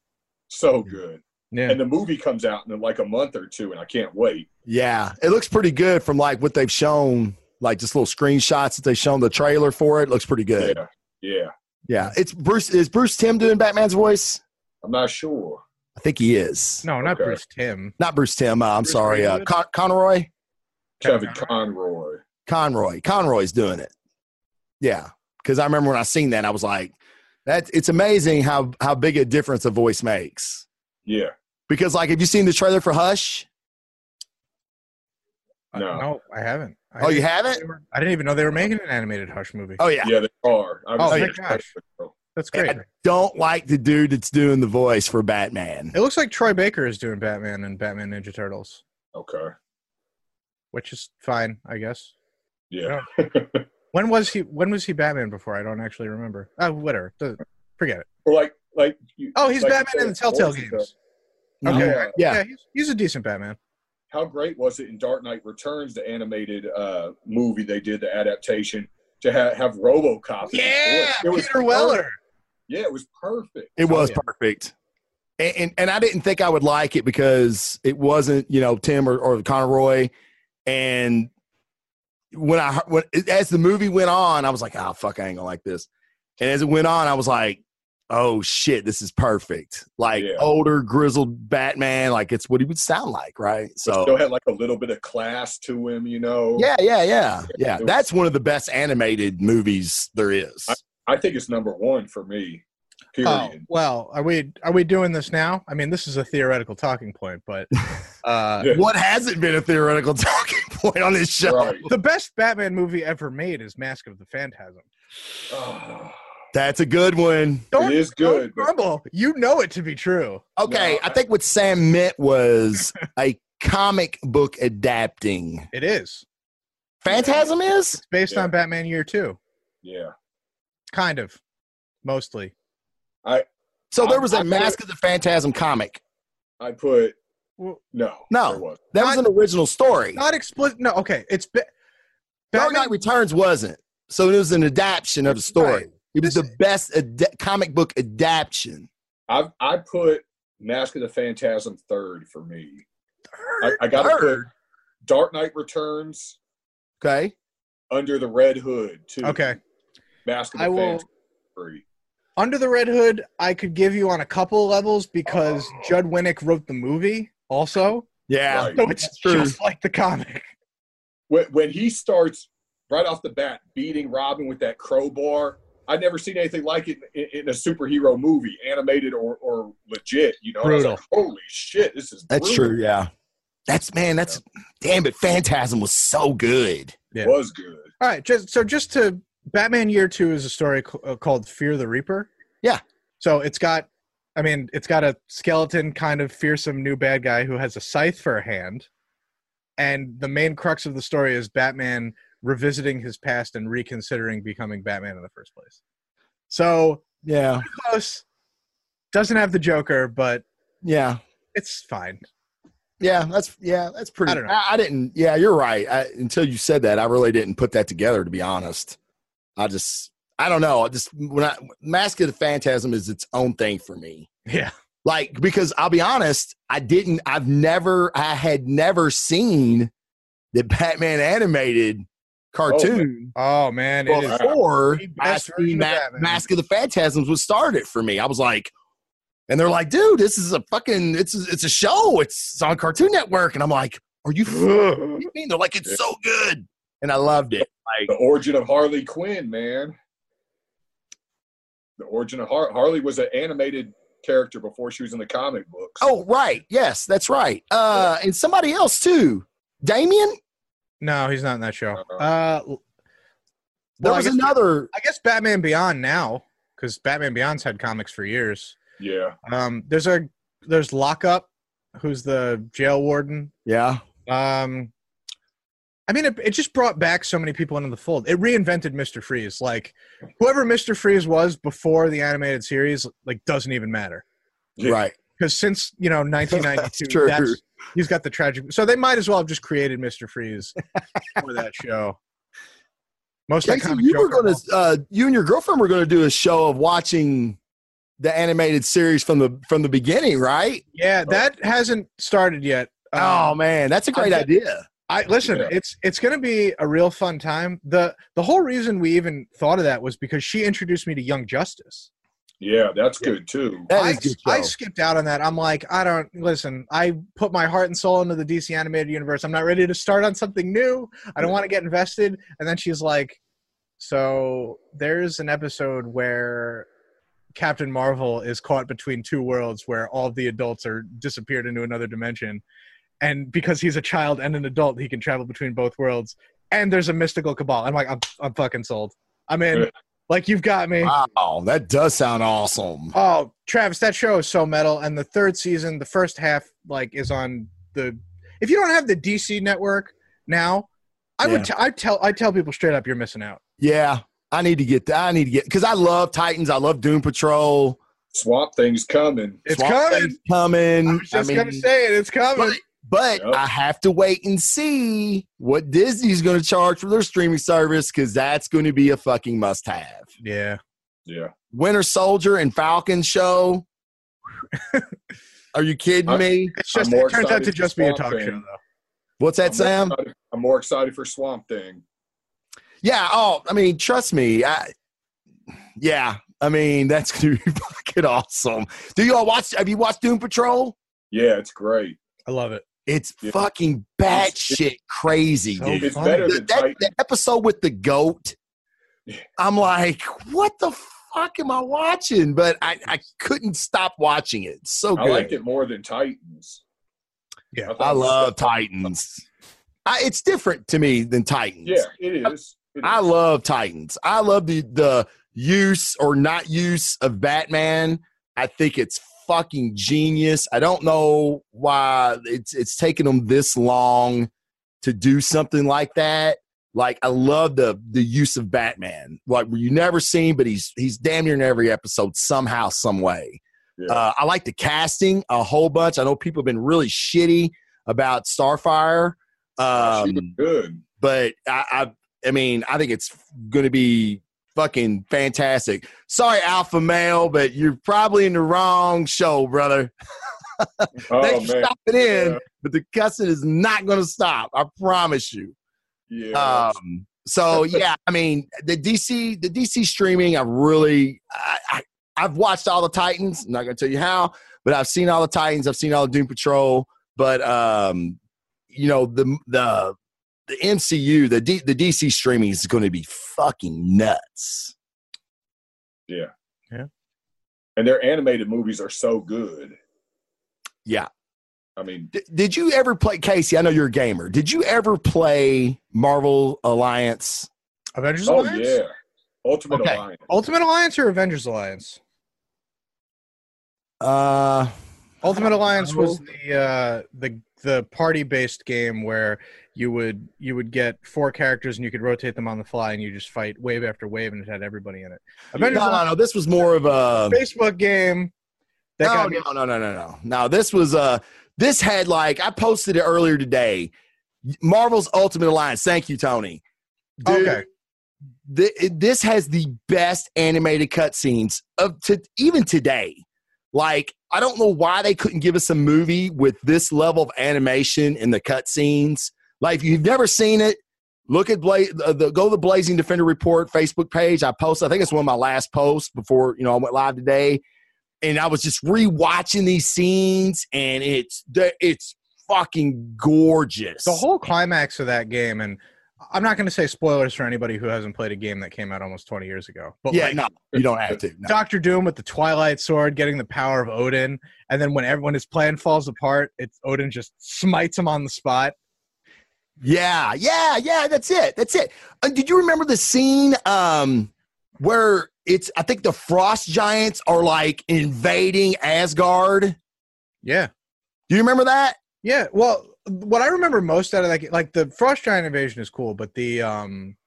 so good. Yeah. And the movie comes out in like a month or two, and I can't wait. Yeah, it looks pretty good from like what they've shown, like just little screenshots that they've shown the trailer for it. Looks pretty good. Yeah. Yeah. Yeah, it's Bruce. Is Bruce Timm doing Batman's voice? I'm not sure. I think he is. No, not Okay. Bruce Timm. Not Bruce Timm. Uh, I'm Bruce sorry. Uh, Con- Conroy. Kevin Kevin Conroy. Conroy. Conroy's doing it. Yeah, because I remember when I seen that, I was like, "That it's amazing how how big a difference a voice makes." Yeah. Because like, have you seen the trailer for Hush? Uh, No. no, I haven't. I Oh, you didn't- haven't? were- I didn't even know they were making an animated Hush movie. Oh yeah. Yeah, they are. I Oh, was thank gosh. That's great. I don't like the dude that's doing the voice for Batman. It looks like Troy Baker is doing Batman and Batman Ninja Turtles, Okay. which is fine, I guess. Yeah. When was he? When was he Batman before? I don't actually remember. Oh, whatever. Forget it. or like like you, Oh, he's like Batman in the Telltale games. of- Okay. Yeah. Yeah. he's, he's a decent Batman. How great was it in Dark Knight Returns, the animated uh, movie they did, the adaptation, to ha- have RoboCop? Yeah. It was Peter Weller. Perfect. Yeah, it was perfect. It was yeah. perfect. And, and and I didn't think I would like it because it wasn't, you know, Timm or, or Conroy. And when I when as the movie went on, I was like, oh fuck, I ain't gonna like this. And as it went on, I was like, oh shit, this is perfect. Like Yeah. older, grizzled Batman, like it's what he would sound like, right? So Still had like a little bit of class to him, you know. yeah, yeah, yeah, yeah. It was- That's one of the best animated movies there is. I think it's number one for me. Oh well, are we are we doing this now? I mean, this is a theoretical talking point, but uh, Yeah. What hasn't been a theoretical talking point on this show? Right. the best Batman movie ever made is Mask of the Phantasm. Oh, That's a good one. Don't, it is good. don't but- You know it to be true. Okay, No, I think what Sam meant was a comic book adapting. It is. Phantasm is? It's based Yeah. on Batman Year Two, yeah. Kind of, mostly. I. So there um, was I- a I- Mask of the Phantasm comic. I put Well, no. No. there wasn't. That was an original story. Not explicit. No, okay. It's ba- Dark Batman- Knight Returns wasn't. So it was an adaptation of the story. Right. It was This- the best ad- comic book adaptation. I I put Mask of the Phantasm third for me. I, I got to put Dark Knight Returns Okay. under the Red Hood too. Okay. Mask of the I will- Phantasm three. Under the Red Hood, I could give you on a couple of levels because Oh. Judd Winick wrote the movie also. Yeah. Right. So it's That's true. just like the comic. When when he starts right off the bat beating Robin with that crowbar. I'd never seen anything like it in, in a superhero movie, animated or, or legit. You know, And I was Brutal. like, holy shit, this is That's brutal. true. Yeah. That's, man, that's, damn, it. Phantasm was so good. Yeah. Was good. All right, just so just to Batman Year Two is a story c- uh, called Fear the Reaper. Yeah. So it's got, I mean, it's got a skeleton, kind of fearsome new bad guy who has a scythe for a hand, and the main crux of the story is Batman revisiting his past and reconsidering becoming Batman in the first place. So Yeah, close. Doesn't have the Joker, but yeah, it's fine. yeah. That's yeah, that's pretty. I don't know. I, I didn't. Yeah, you're right. I, until you said that, I really didn't put that together. To be honest, I just I don't know. I just when I Mask of the Phantasm is its own thing for me. Yeah. Like because I'll be honest, I didn't. I've never. I had never seen the Batman animated cartoon. Oh man, oh, it is before the I seen of Mask of the Phantasms was started for me. I was like, and they're like, dude, this is a fucking, it's a, it's a show. It's on Cartoon Network, and I'm like, are you? you mean? They're like, it's so good, and I loved it. The origin of Harley Quinn, man. The origin of Har- Harley was an animated character before she was in the comic books. Oh, right, yes, that's right. Uh, and somebody else too, Damien. no, he's not in that show. Uh-uh. Uh, There well, I was guess- another. I guess Batman Beyond now, because Batman Beyond's had comics for years. yeah. Um, there's a there's Lockup, who's the jail warden. Yeah, Um, I mean, it, it just brought back so many people into the fold. It reinvented Mister Freeze. Like whoever Mister Freeze was before the animated series, like doesn't even matter right. because since you know 1992, true. that's, he's got the tragic. So they might as well have just created Mister Freeze for that show. Most Casey, you were going to, uh, you and your girlfriend were going to do a show of watching the animated series from the from the beginning, right? Yeah, that hasn't started yet. Um, oh man, that's a great I'm- idea. I listen. Yeah. It's it's going to be a real fun time. the The whole reason we even thought of that was because she introduced me to Young Justice. Yeah, that's good too. That I, good I skipped out on that. I'm like, I don't listen. I put my heart and soul into the DC animated universe. I'm not ready to start on something new. I don't want to get invested. And then she's like, so there's an episode where Captain Marvel is caught between two worlds where all the adults are disappeared into another dimension. And because he's a child and an adult, he can travel between both worlds. And there's a mystical cabal. I'm like, I'm, I'm fucking sold. I'm in. Like, you've got me. Wow, that does sound awesome. Oh, Travis, that show is so metal. And the third season, the first half, like, is on the. If you don't have the DC network now, I would. T- I tell. I tell people straight up, you're missing out. Yeah, I need to get that. I need to get because I love Titans. I love Doom Patrol. Swamp Thing's coming. It's Swamp coming. Thing's coming. I was just I gonna say it. It's coming. But, but Yep. I have to wait and see what Disney's going to charge for their streaming service because that's going to be a fucking must-have. yeah. Yeah. Winter Soldier and Falcon show. Are you kidding I- me? It's just. It turns out to for just be a talk Thing. show, though. What's that, I'm Sam? More excited, I'm more excited for Swamp Thing. Yeah. Oh, I mean, trust me. I, yeah. I mean, that's going to be fucking awesome. Do you all watch? Have you watched Doom Patrol? Yeah, it's great. I love it. It's Yeah. fucking batshit crazy, So dude. It's better The, than that, Titan. the episode with the goat, I'm like, what the fuck am I watching? But I, I couldn't stop watching it. It's so I good. liked it more than Titans. Yeah. thought I love Titans. I, it's different to me than Titans. Yeah, it is. It I is. love Titans. I love the the use or not use of Batman. I think it's fucking genius. I don't know why it's it's taken them this long to do something like that. Like I love the the use of Batman. Like you never seen, but he's he's damn near in every episode somehow, some way. Yeah. Uh, I like the casting a whole bunch. I know people have been really shitty about Starfire. she Um, was good. but I, I, I mean, I think it's going to be fucking fantastic. Sorry, alpha male, but you're probably in the wrong show, brother. Oh Thanks for man, stopping in, Yeah. but the cussing is not going to stop. I promise you. yeah. Um, so yeah, I mean, the DC, the DC streaming, I really, I, I, I've watched all the Titans. I'm not going to tell you how, but I've seen all the Titans. I've seen all the Doom Patrol. But um, you know, the the the MCU, the D, the DC streaming is going to be fucking nuts. Yeah, yeah. And their animated movies are so good. Yeah. I mean, D- did you ever play Casey? I know you're a gamer. Did you ever play Marvel Alliance? Avengers oh Alliance. yeah, Ultimate Okay. Alliance. Ultimate Alliance or Avengers Alliance? Uh, Ultimate Alliance was the uh, the the party based game where you would you would get four characters and you could rotate them on the fly and you just fight wave after wave and it had everybody in it. Avengers no, no, no. This was more of a Facebook game. That no, no, no, no, no, no. No, this was uh this had like I posted it earlier today. Marvel's Ultimate Alliance. Thank you, Tony. Dude, Okay. it- this has the best animated cutscenes of to even today. Like I don't know why they couldn't give us a movie with this level of animation in the cutscenes. Like if you've never seen it, look at Bla- the, the go to the Blazing Defender Report Facebook page. I posted. I think it's one of my last posts before you know I went live today, and I was just rewatching these scenes, and it's the- it's fucking gorgeous. The whole climax of that game, and I'm not going to say spoilers for anybody who hasn't played a game that came out almost 20 years ago. But yeah, like, no, you don't have to. No. Doctor Doom with the Twilight Sword, getting the power of Odin, and then when everyone his plan falls apart, it's Odin just smites him on the spot. Yeah, yeah, yeah. That's it. That's it. Uh, did you remember the scene um, where it's? I think the frost giants are like invading Asgard. Yeah, Do you remember that? yeah. Well, what I remember most out of that, ga- like the Frost Giant invasion is cool, but the um,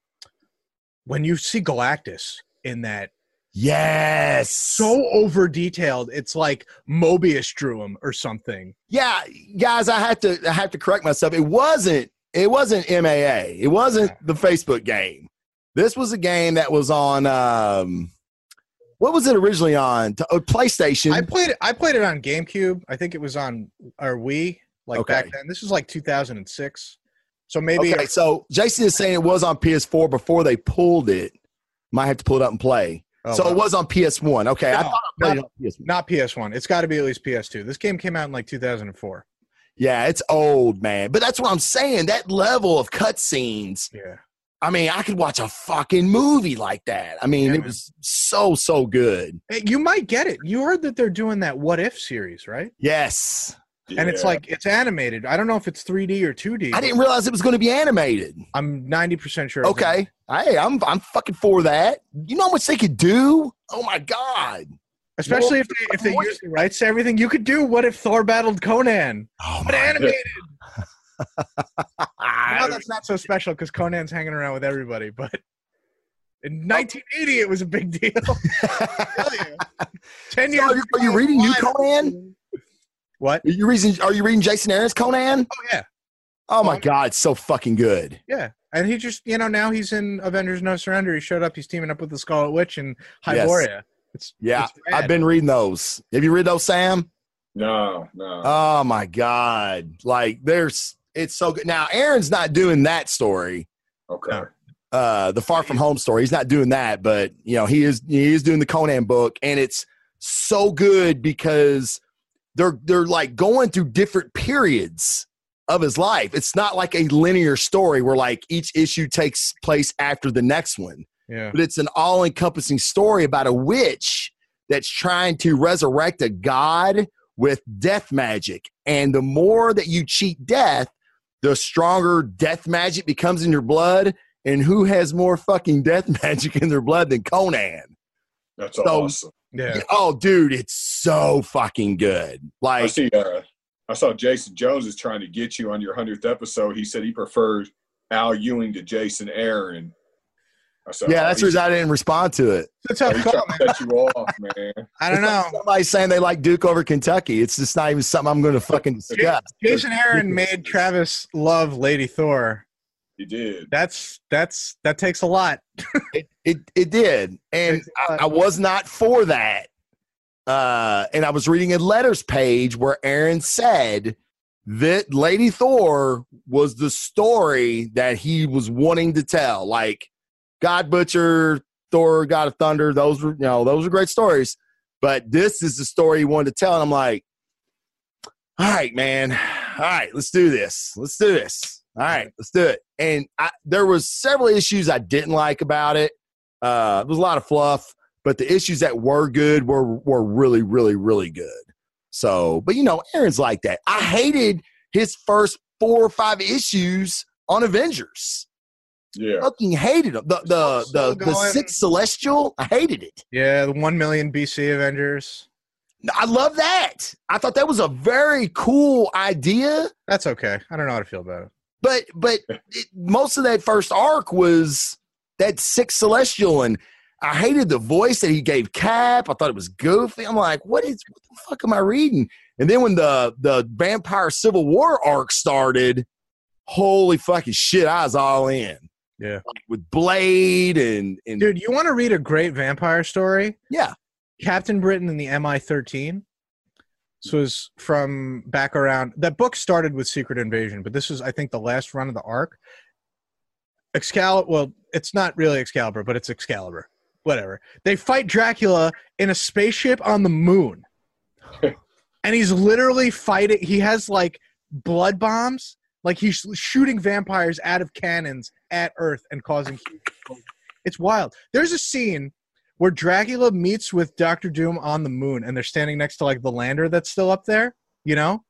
when you see Galactus in that Yes. so over detailed, it's like Moebius drew him or something. yeah, guys. I have to. I have to correct myself. It wasn't. It wasn't MAA. It wasn't the Facebook game. This was a game that was on. Um, what was it originally on? Uh, PlayStation. I played it. I played it on GameCube. I think it was on our Wii, like Okay. back then. This was like 2006. So maybe okay, so Jason is saying it was on PS4 before they pulled it. Might have to pull it up and play. Oh, so wow. it was on PS1. Okay, I No, thought I played it on PS1. not PS1. It's got to be at least PS2. This game came out in like 2004. Yeah, it's old, man. But that's what I'm saying. That level of cutscenes. Yeah. I mean, I could watch a fucking movie like that. I mean, Yeah, it man. was so so good. Hey, you might get it. You heard that they're doing that What If series, right? Yes, And it's like it's animated. I don't know if it's 3D or 2D. I didn't realize it was going to be animated. I'm 90% sure. Okay, hey, I'm I'm fucking for that. You know how much they could do? Oh my god. Especially if they if they use the rights to everything, you could do What If Thor battled Conan, Oh but animated. Now that's not so special because Conan's hanging around with everybody, but in 1980 it was a big deal. Tell you. Ten So years. are you- are you reading new Conan? What? Are you reading? Are you reading Jason Aaron's Conan? Oh yeah, Oh my god, it's so fucking good. yeah. And he just, you know, now he's in Avengers: No Surrender. He showed up. He's teaming up with the Scarlet Witch and Yes. Hyboria. It's Yeah, it's. I've been reading those. Have you read those, Sam? No, no. Oh my god! Like, there's it's so good. Now, Aaron's not doing that story. okay. Uh, the Far From Home story. He's not doing that, but you know, he is. He is doing the Conan book, and it's so good because they're they're like going through different periods of his life. It's not like a linear story where like each issue takes place after the next one. Yeah. but it's an all encompassing story about a witch that's trying to resurrect a god with death magic. And the more that you cheat death, the stronger death magic becomes in your blood. And who has more fucking death magic in their blood than Conan? That's So- awesome. Yeah. Oh, dude, it's so fucking good. I Like, see. Uh, I saw Jason Jones is trying to get you on your hundredth episode. He said he prefers Al Ewing to Jason Aaron. I said, yeah, that's the reason I didn't respond to it. It's a tough he's call, trying man. to set you off, man. I don't know. Somebody saying they like Duke over Kentucky. It's just not even something I'm going to fucking discuss. Jason Aaron made Travis love Lady Thor. He did. That's that's that takes a lot. It it, it did, and Takes a I, lot. I was not for that. Uh, and I was reading a letters page where Aaron said that Lady Thor was the story that he was wanting to tell. Like God Butcher, Thor, God of Thunder, those were you know those are great stories, but this is the story he wanted to tell. And I'm like, all right, man, all right, let's do this. Let's do this. All right, let's do it. And I, there was several issues I didn't like about it. Uh, there was a lot of fluff, but the issues that were good were were really, really, really good. So, but you know, Aaron's like that. I hated his first four or five issues on Avengers. Yeah. Fucking hated them. The the Still the, the going. sixth celestial. I hated it. Yeah, the one million BC Avengers. I love that. I thought that was a very cool idea. That's okay. I don't know how to feel about it. But but it, most of that first arc was that six celestial, and I hated the voice that he gave Cap. I thought it was goofy. I'm like, what is what the fuck am I reading? And then when the the Vampire Civil War arc started, holy fucking shit, I was all in. Yeah. Like with Blade and and Dude, you want to read a great vampire story? yeah, Captain Britain and the MI13. This was from back around. That book started with Secret Invasion, but this is, I think, the last run of the arc. Excalibur. Well, it's not really Excalibur, but it's Excalibur. Whatever. They fight Dracula in a spaceship on the moon, and he's literally fighting. He has like blood bombs, like he's shooting vampires out of cannons at Earth and causing. It's wild. There's a scene where Dracula meets with Doctor Doom on the moon, and they're standing next to like the lander that's still up there. You know,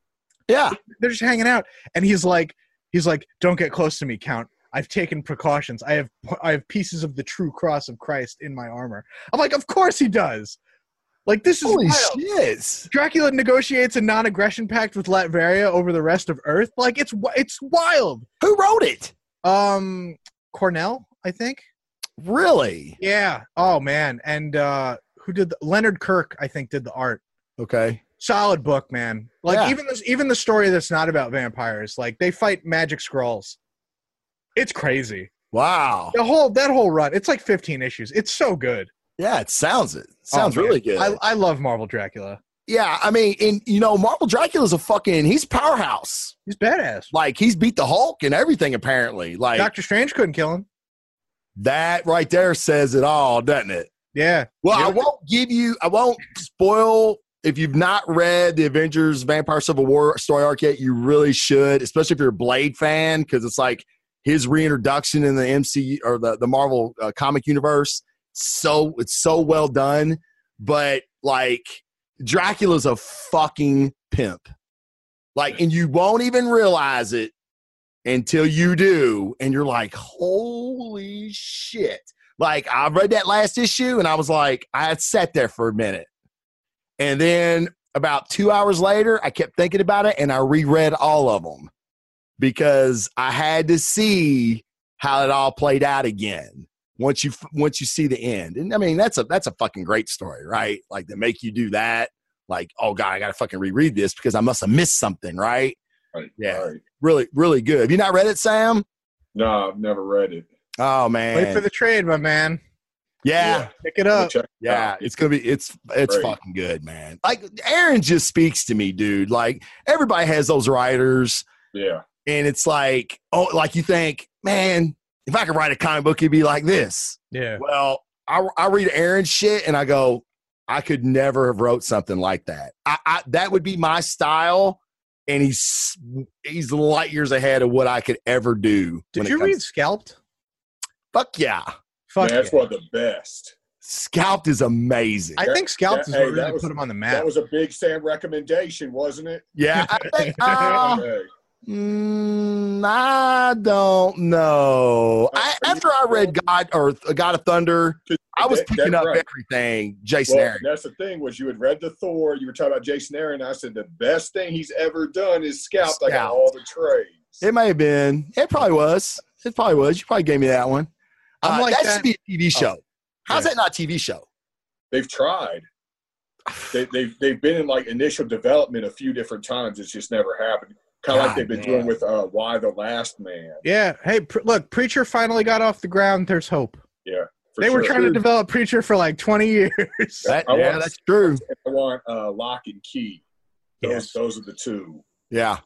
yeah. they're just hanging out, and he's like, he's like, "Don't get close to me, Count. I've taken precautions. I have, I have pieces of the true cross of Christ in my armor." I'm like, "Of course he does." Like this is Holy wild. shit! Dracula negotiates a non-aggression pact with Latveria over the rest of Earth. Like it's it's wild. Who wrote it? Um, Cornell, I think. Really? Yeah. Oh man. And uh who did the, Leonard Kirk? I think did the art. Okay. Solid book, man. Like Yeah. even this, even the story that's not about vampires. Like they fight magic scrolls. It's crazy. Wow. The whole that whole run. It's like 15 issues. It's so good. Yeah, it sounds it. Sounds Oh, really good. I, I love Marvel Dracula. yeah, I mean, and you know, Marvel Dracula's a fucking he's powerhouse. He's badass. Like he's beat the Hulk and everything apparently. Like Doctor Strange couldn't kill him. that right there says it all, doesn't it? Yeah. Well, I won't give you I won't spoil if you've not read the Avengers Vampire Civil War story arc yet, you really should, especially if you're a Blade fan, because it's like his reintroduction in the MC or the, the Marvel uh, comic universe. So it's so well done. But like Dracula's a fucking pimp. Like, and you won't even realize it until you do, and you're like, holy shit. Like, I read that last issue and I was like, I had sat there for a minute. And then about two hours later, I kept thinking about it and I reread all of them because I had to see how it all played out again once you once you see the end. And I mean, that's a that's a fucking great story, right? Like to make you do that. Like, oh god, I gotta fucking reread this because I must have missed something, right? Right. Yeah. Right. Really, really good. Have you not read it, Sam? No, I've never read it. Oh man, Wait for the trade, my man. yeah, Pick it up. check it Yeah, out. it's gonna be it's it's Great. fucking good, man. Like Aaron just speaks to me, dude. Like everybody has those writers, Yeah. and it's like, oh, like you think, man, if I could write a comic book, it'd be like this. Yeah. Well, I I read Aaron's shit and I go, I could never have wrote something like that. I, I that would be my style, and he's he's light years ahead of what I could ever do. Did you comes- read Scalped? Fuck yeah, Fuck Man, that's yeah. one of the best. Scalped is amazing. I think Scalped that- is hey, what that really was- put him on the map. That was a big Sam recommendation, wasn't it? yeah, I think. uh, Hey, Mm, I don't know. I, after I read God or God of Thunder, I was picking up right. everything. Jason Well, Aaron. that's the thing was you had read the Thor, you were talking about Jason Aaron. I said the best thing he's ever done is scalped. I got all the trades. It may have been. It probably was. It probably was. You probably gave me that one. I'm Uh, like that, that- should be a TV show. How's yeah. that not a TV show? They've tried. They, they've they've been in like initial development a few different times. It's just never happened. Kind of like they've been damn. doing with uh, Y the Last Man. yeah. Hey, pr- look, Preacher finally got off the ground. There's hope. Yeah, for they were sure. trying to develop Preacher for like 20 years. That, yeah, want- that's true. I want uh, Locke and Key. Those Yes. those are the two Yeah.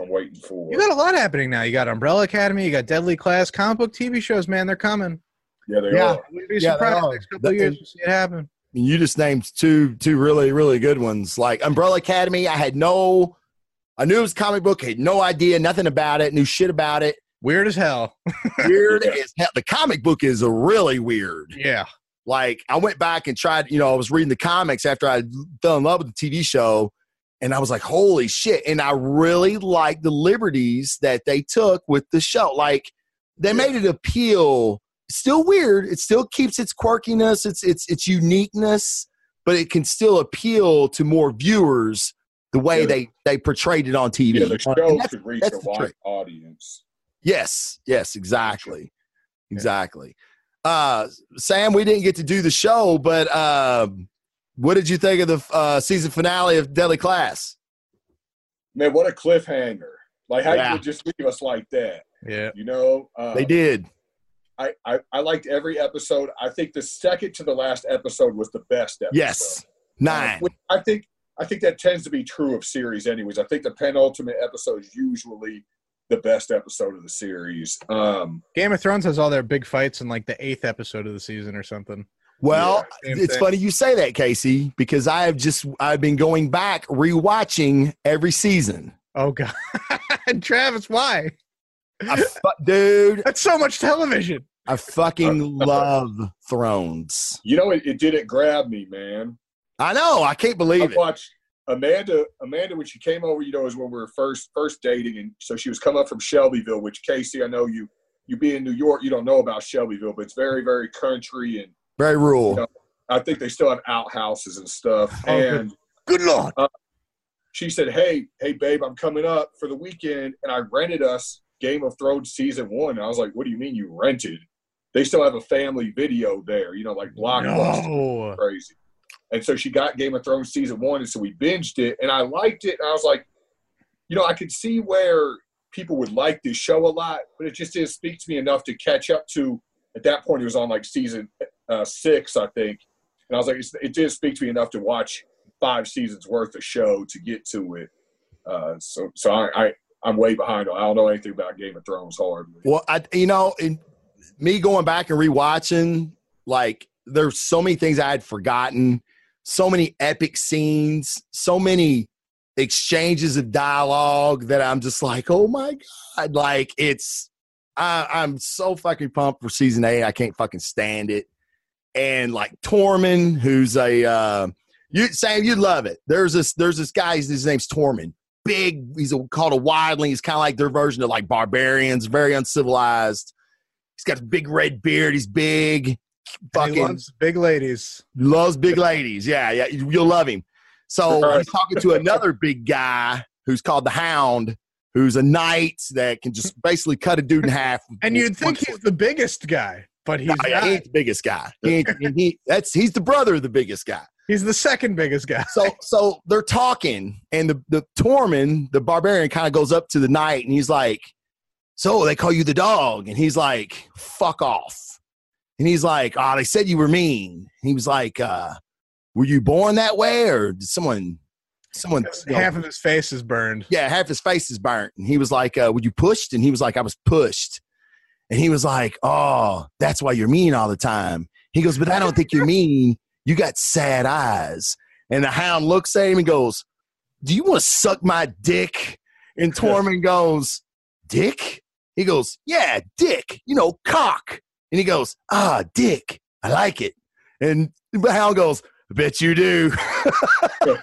I'm waiting for. You got a lot happening now. You got Umbrella Academy. You got Deadly Class. Comic book TV shows, man. They're coming. yeah, they Yeah. are. Wouldn't be Yeah, surprised are. next couple of That- years to see it happen. You just named two two really really good ones. Like Umbrella Academy, I had no. I knew it was comic book. Had no idea, nothing about it. Knew shit about it. Weird as hell. Weird Yeah. as hell. The comic book is really weird. Yeah. like I went back and tried, you know, I was reading the comics after I fell in love with the TV show, and I was like, holy shit. And I really liked the liberties that they took with the show. Like they Yeah. made it appeal. Still weird. It still keeps its quirkiness, its its its uniqueness, but it can still appeal to more viewers the way Yeah. they they portrayed it on TV. Yeah, the And show that's- could reach that's a wide trick. audience. Yes, yes, exactly. Exactly. Uh Sam, we didn't get to do the show, but uh, what did you think of the uh, season finale of Deadly Class? Man, what a cliffhanger! Like how Yeah. you could just leave us like that, Yeah. you know? Uh, They did. I, I I liked every episode. I think the second to the last episode was the best episode. Yes. Nine. which I think I think that tends to be true of series, anyways. I think the penultimate episode is usually the best episode of the series. Um, Game of Thrones has all their big fights in like the eighth episode of the season or something. Well, Yeah, it's thing. funny you say that, Casey, because I have just I've been going back rewatching every season. Oh god, Travis, why? I fu- dude, That's so much television. I fucking love Thrones. you know, it, it didn't grab me, man. I know. I can't I believe it. watched Amanda. Amanda, when she came over, you know, is when we were first first dating, and so she was coming up from Shelbyville. Which Casey, I know you you be in New York, you don't know about Shelbyville, but it's very very country, and Very rural. Yeah. I think they still have outhouses and stuff. Oh, good. and Good lord. Uh, she said, "Hey, hey, babe, I'm coming up for the weekend, and I rented us Game of Thrones season one." And I was like, "What do you mean you rented?" They still have a family video there, you know, like Blockbuster, No. crazy. And so she got Game of Thrones season one, and so we binged it, and I liked it. And I was like, you know, I could see where people would like this show a lot, but it just didn't speak to me enough to catch up to. At that point, it was on like season uh, six, I think, and I was like, it didn't speak to me enough to watch five seasons worth of show to get to it. Uh, so, so I, I, I'm way behind. I don't know anything about Game of Thrones hardly. Well, I you know, in me going back and rewatching, like there's so many things I had forgotten, so many epic scenes, so many exchanges of dialogue that I'm just like, oh my god, like it's I, I'm so fucking pumped for season eight. I can't fucking stand it. And like Tormund, who's a uh, you Sam, you'd love it. There's this there's this guy. His name's Tormund. Big. He's a, called a wildling. He's kind of like their version of like barbarians. Very uncivilized. He's got a big red beard. He's big. Fucking he loves big ladies. loves big ladies. Yeah, yeah, you- you'll love him. So Right. he's talking to another big guy who's called the Hound, who's a knight that can just basically cut a dude in half. And you'd think he's the biggest guy, but he's No, yeah, he ain't the biggest guy. He he, that's he's the brother of the biggest guy. He's the second biggest guy. So so they're talking, and the the Tormund, the barbarian, kind of goes up to the knight, and he's like, "So they call you the dog?" And he's like, "Fuck off." And he's like, "Oh, they said you were mean." He was like, uh, "Were you born that way, or did someone, someone?" you know, Half of his face is burned. yeah, half his face is burnt. And he was like, uh, Were you pushed? And he was like, I was pushed. And he was like, Oh, that's why you're mean all the time. He goes, But I don't think you're mean. You got sad eyes. And the hound looks at him and goes, Do you want to suck my dick? And Tormund goes, Dick? He goes, Yeah, dick, you know, cock. And he goes, Ah, dick. I like it. And Hal goes, bet you do. And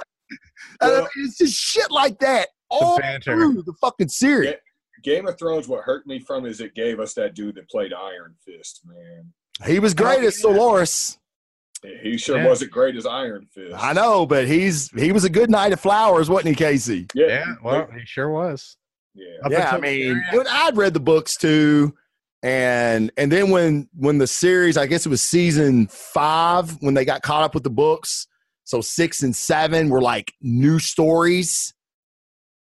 I Well- mean, it's just shit like that all banter. through the fucking series. Yeah. Game of Thrones, what hurt me from is it gave us that dude that played Iron Fist, man. He was great as Ser Loras. He sure Yeah. wasn't great as Iron Fist. I know, but he's he was a good knight of flowers, wasn't he, Casey? Yeah, Yeah, well, he sure was. yeah. Yeah, I mean, the I'd read the books too, and and then when when the series, I guess it was season five when they got caught up with the books. So six and seven were like new stories.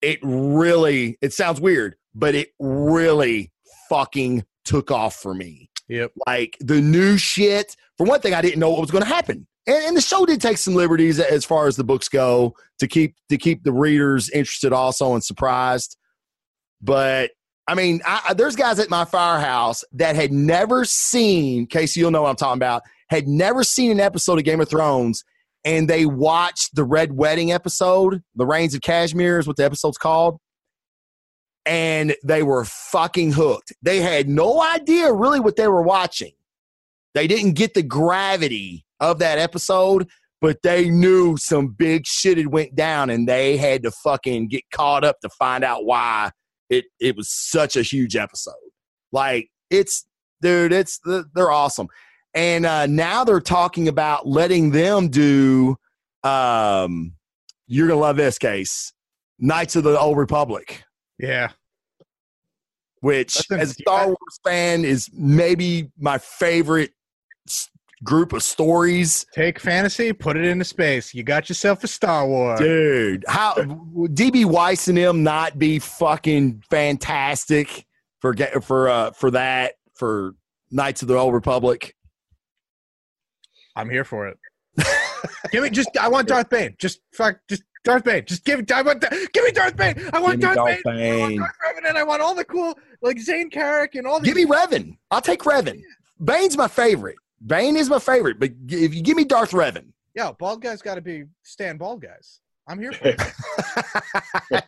It really, it sounds weird, but it really fucking took off for me. Yep. like the new shit. For one thing, I didn't know what was going to happen, and, and the show did take some liberties as far as the books go to keep to keep the readers interested also and surprised. But I mean, I, there's guys at my firehouse that had never seen Casey. You'll know what I'm talking about. Had never seen an episode of Game of Thrones, and they watched the Red Wedding episode, "The Rains of Castamere" is what the episode's called and they were fucking hooked. They had no idea really what they were watching. They didn't get the gravity of that episode, but they knew some big shit had went down and they had to fucking get caught up to find out why it it was such a huge episode. Like it's dude, it's they're awesome. And uh, now they're talking about letting them do Um, you're gonna love this case, Knights of the Old Republic, Yeah. which as a Star Wars fan is maybe my favorite group of stories. Take fantasy, put it into space. You got yourself a Star Wars. Dude, how would DB Weiss and him not be fucking fantastic for get for uh for that for Knights of the Old Republic? I'm here for it. give me just. I want Darth Bane. Just fuck. Just Darth Bane. Just give. I want. Give me Darth Bane. I want Darth, Darth Bane. I want Bane. Darth Revenant. I want all the cool like Zayne Carrick and all the. Give me Revan. I'll take Revan. Bane's my favorite. Bane is my favorite, but if you give me Darth Revan, Yo, bald guys got to be stand bald guys. I'm here for it.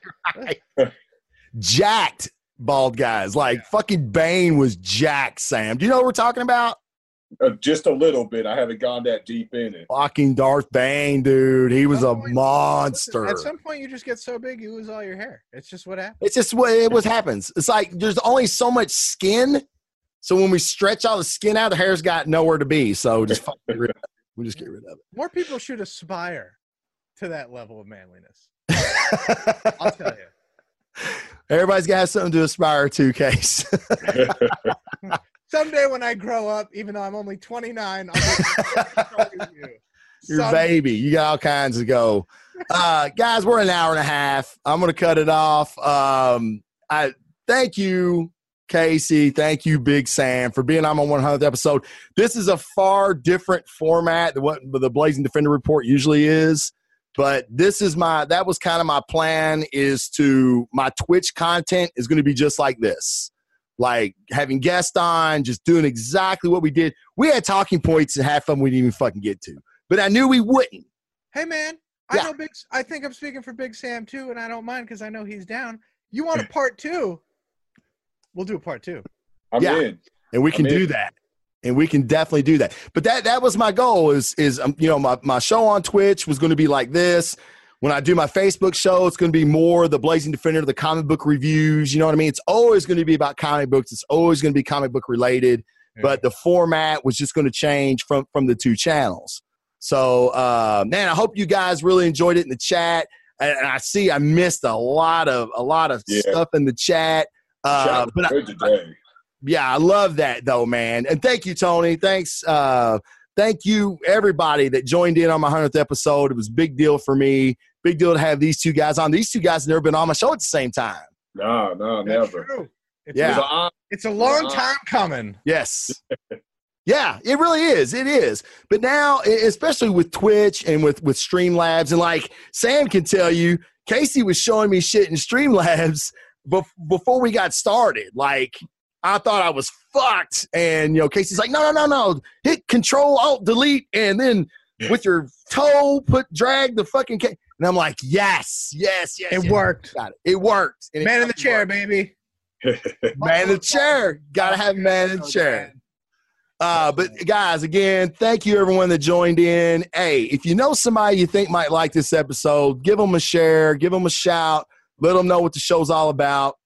jacked bald guys like fucking Bane was jacked. Sam, do you know what we're talking about? Uh, just a little bit. I haven't gone that deep in it. Fucking Darth Bane, dude. He was a Some point- monster. At some point, you just get so big, you lose all your hair. It's just what happens. It's just what it was happens. It's like there's only so much skin. So when we stretch all the skin out, the hair's got nowhere to be. So just get rid of it. We just get rid of it. More people should aspire to that level of manliness. I'll tell you. Everybody's got something to aspire to, Case. Someday when I grow up, even though I'm only 29, I'll be as strong you. Your Someday. baby. You got all kinds to go. Uh, guys, we're an hour and a half. I'm gonna cut it off. Um, I thank you, Casey. Thank you, Big Sam, for being on my 100th episode. This is a far different format than what the Blazing Defender report usually is. But this is my that was kind of my plan is to my Twitch content is going to be just like this. Like having guests on, just doing exactly what we did. We had talking points and half of them we didn't even fucking get to. But I knew we wouldn't. Hey, man, I Yeah. know Big. I think I'm speaking for Big Sam too, and I don't mind because I know he's down. You want a part two? We'll do a part two. I'm Yeah. in. and we can I'm in. do that and we can definitely do that but that that was my goal is is um, you know my, my show on twitch was going to be like this when i do my facebook show it's going to be more the blazing defender the comic book reviews you know what i mean it's always going to be about comic books it's always going to be comic book related but the format was just going to change from from the two channels so uh man i hope you guys really enjoyed it in the chat and and i see i missed a lot of a lot of Yeah. stuff in the chat uh, but I, good today. yeah, I love that though, man. And thank you, Tony. Thanks. Uh, thank you, everybody that joined in on my 100th episode. It was a big deal for me. Big deal to have these two guys on. These two guys have never been on my show at the same time. No, no, That's never. true. It's Yeah. It was an honor. It's a long Wow. time coming. Yes. yeah, it really is. It is. But now, especially with Twitch and with with Streamlabs, and like Sam can tell you, Casey was showing me shit in Streamlabs bef- before we got started. Like I thought I was fucked, and you know, Casey's like, no, no, no, no, hit Control Alt Delete, and then with your toe put drag the fucking. Ca-. And I'm like, yes, yes, yes. It yes. worked. Got it. It worked. And it Man in the chair, worked. baby. Man in the chair. Gotta have man in the chair. Uh, but guys, again, thank you everyone that joined in. Hey, if you know somebody you think might like this episode, give them a share, give them a shout, let them know what the show's all about.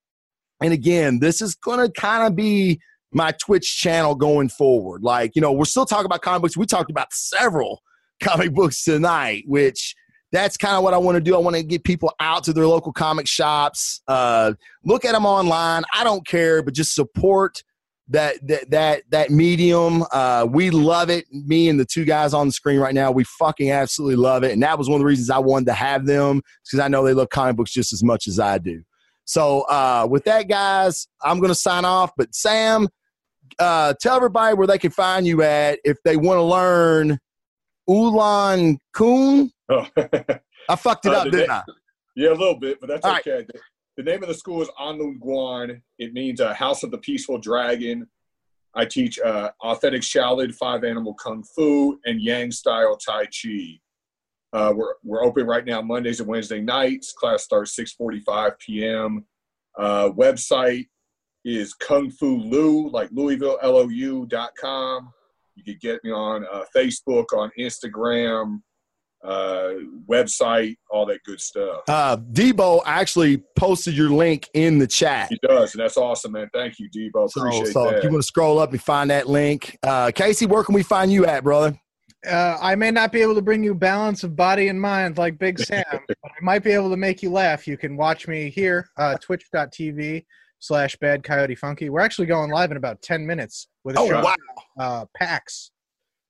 And again, this is going to kind of be my Twitch channel going forward. Like, you know, we're still talking about comic books. We talked about several comic books tonight, which that's kind of what I want to do. I want to get people out to their local comic shops, uh, look at them online. I don't care, but just support that that that that medium. Uh, we love it. Me and the two guys on the screen right now, we fucking absolutely love it. And that was one of the reasons I wanted to have them because I know they love comic books just as much as I do. So uh, with that, guys, I'm gonna sign off. But Sam, uh, tell everybody where they can find you at if they want to learn Ulan Kun. Oh. I fucked it Uh, up, didn't I? yeah, a little bit, but that's All right. okay. The, the name of the school is Anlun Guan. It means uh, House of the Peaceful Dragon. I teach uh, authentic Shaolin five animal kung fu and Yang style Tai Chi. Uh, we're we're open right now Mondays and Wednesday nights. Class starts 6:45 p.m. Uh, website is Kung Fu Lou, like Louisville L O U dot com. You can get me on uh, Facebook, on Instagram, uh, website, all that good stuff. Uh, Debo actually posted your link in the chat. He does, and that's awesome, man. Thank you, Debo. So, Appreciate so that. if you want to scroll up and find that link, uh, Casey, where can we find you at, brother? Uh, I may not be able to bring you balance of body and mind like Big Sam, but I might be able to make you laugh. You can watch me here, uh, twitch.tv slash bad coyote funky. We're actually going live in about 10 minutes with a Oh show wow! uh, PAX,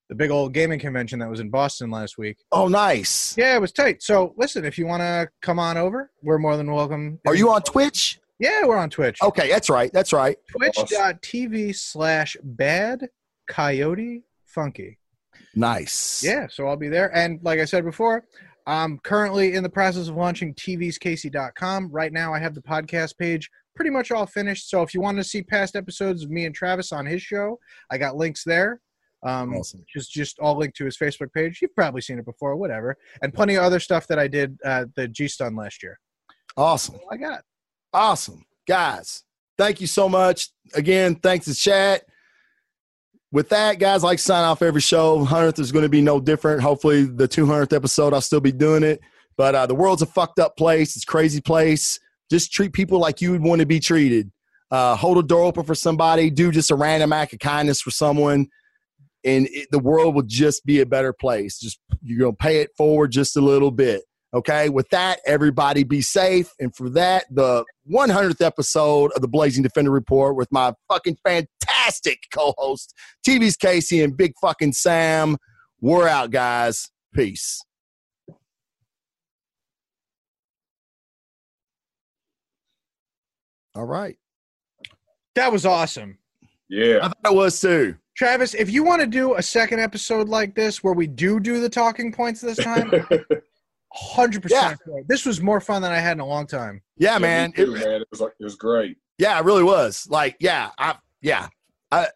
the big old gaming convention that was in Boston last week. Oh nice. Yeah, it was tight. So listen, if you want to come on over, we're more than welcome. Are you on Twitch? Yeah, we're on Twitch. Okay, that's right. That's right. Twitch.tv slash bad coyote funky. Nice. Yeah, so I'll be there. And like I said before, I'm currently in the process of launching tvscasey.com. Right now, I have the podcast page pretty much all finished. So if you want to see past episodes of me and Travis on his show, I got links there. Um, Awesome. Just just all linked to his Facebook page. You've probably seen it before, whatever. And plenty of other stuff that I did uh, the G Stun last year. Awesome. I got. it. Awesome. Guys, thank you so much. Again, thanks to chat. With that, guys, I like sign off every show. 100th is going to be no different. Hopefully, the 200th episode, I'll still be doing it. But uh, the world's a fucked up place. It's a crazy place. Just treat people like you would want to be treated. Uh, hold a door open for somebody. Do just a random act of kindness for someone. And it, the world will just be a better place. Just you're going to pay it forward just a little bit. Okay. With that, everybody be safe. And for that, the 100th episode of the Blazing Defender Report with my fucking fantastic co host, TV's Casey and Big fucking Sam. We're out, guys. Peace. All right. That was awesome. Yeah. I thought it was too. Travis, if you want to do a second episode like this where we do do the talking points this time, 100%. Yeah. This was more fun than I had in a long time. Yeah, Yeah, man. too, It- man. It was like it was great. yeah, it really was. Like, yeah, I yeah. I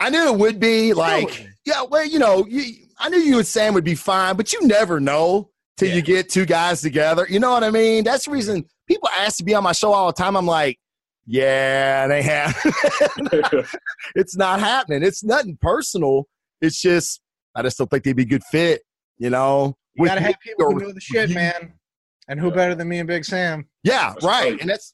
I knew it would be like yeah, well, you know, you, I knew you and Sam would be fine, but you never know till Yeah. you get two guys together. You know what I mean? That's the reason people ask to be on my show all the time. I'm like, yeah, they have. it's not happening. It's nothing personal. It's just I just don't think they'd be good fit. You know, You with got to have people who know the shit, you. man. And who Yeah. better than me and Big Sam? Yeah, That's right. right. And that's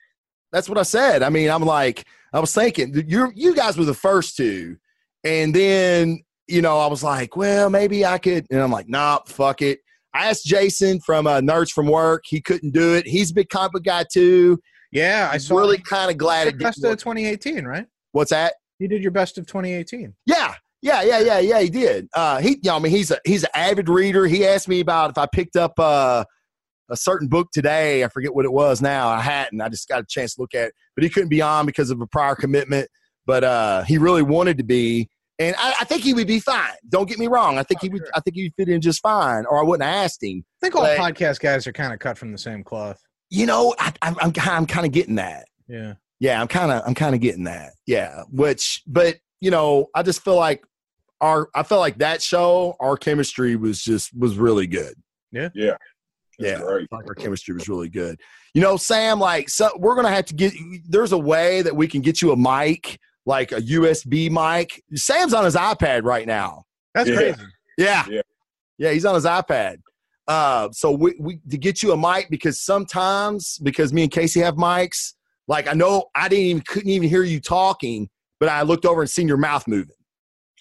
that's what I said. I mean, I'm like, I was thinking you you guys were the first two, and then you know I was like, well, maybe I could, and I'm like, nah, fuck it. I asked Jason from uh, Nerds from Work. He couldn't do it. He's a big comic guy too. Yeah, I saw really kind of glad it best of 2018, right? What's that? You did your best of 2018. Yeah, yeah, yeah, yeah, yeah. He did. Uh, he, you know, I mean, he's a he's an avid reader. He asked me about if I picked up uh, a certain book today. I forget what it was now. I hadn't. I just got a chance to look at it, but he couldn't be on because of a prior commitment. But uh, he really wanted to be, and I, I think he would be fine. Don't get me wrong. I think Oh, he would. sure. I think he would fit in just fine, or I wouldn't have asked him. I think all Like- podcast guys are kind of cut from the same cloth. You know, I, I'm I'm, I'm kind of getting that. Yeah. Yeah, I'm kind of I'm kind of getting that. Yeah, which but you know, I just feel like our I felt like that show our chemistry was just was really good. Yeah. Yeah. Yeah. great. Our chemistry was really good. You know, Sam, like so we're gonna have to get there's a way that we can get you a mic, like a USB mic. Sam's on his iPad right now. That's Yeah. crazy. Yeah. Yeah. Yeah, he's on his iPad. Uh, so we, we to get you a mic because sometimes because me and Casey have mics, like I know I didn't even couldn't even hear you talking, but I looked over and seen your mouth moving.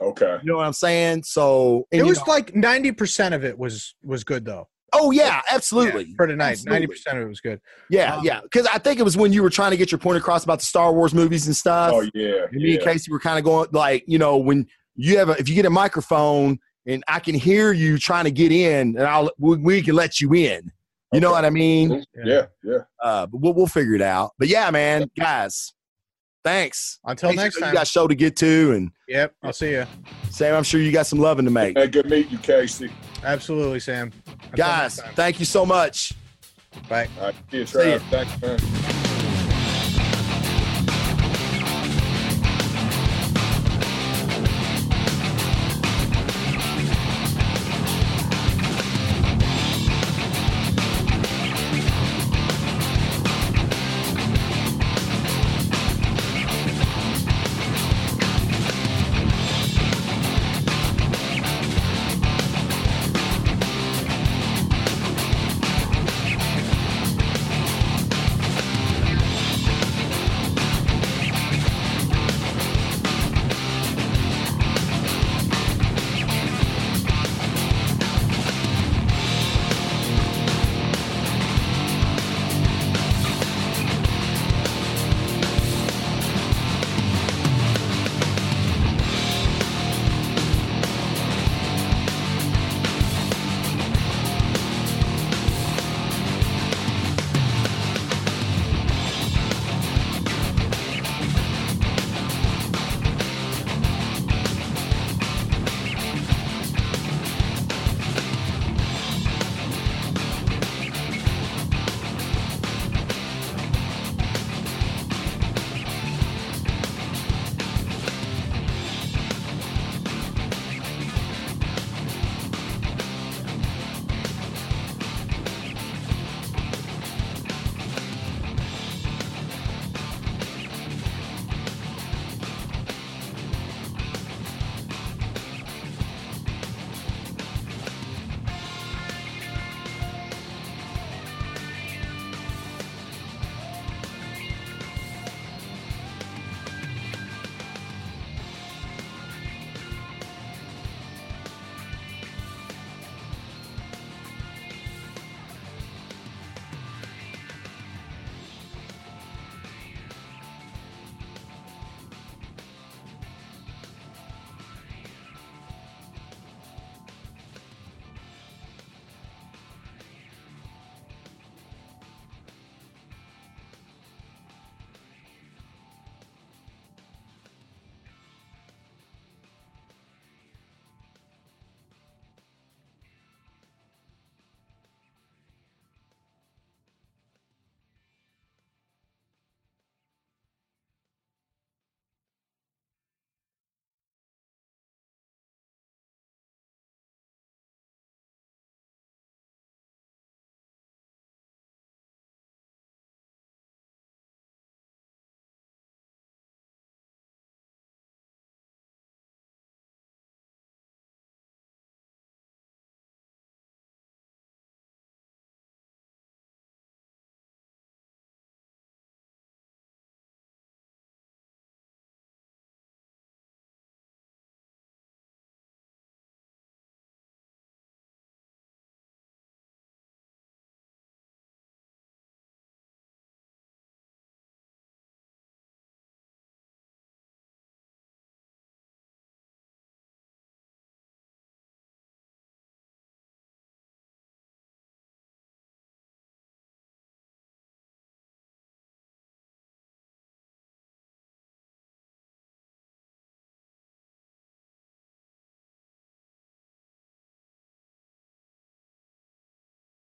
Okay. You know what I'm saying? So It was know- like 90% of it was was good though. oh yeah, absolutely. Yeah, for tonight. 90% of it was good. Yeah, Um, yeah. Because I think it was when you were trying to get your point across about the Star Wars movies and stuff. Oh yeah. And me and Casey were kind of going like, you know, when you have a if you get a microphone and I can hear you trying to get in, and I'll we, we can let you in. You know what I mean? Yeah. Yeah. Uh, but we'll we'll figure it out. But yeah, man, guys, thanks. Until Casey, next You time. got a show to get to, and Yep. I'll see you. Sam, I'm sure you got some loving to make. Hey, good meet you, Casey. Absolutely, Sam. Until Guys, thank you so much. Bye. All right. See you, See ya. Trav. Thanks, man.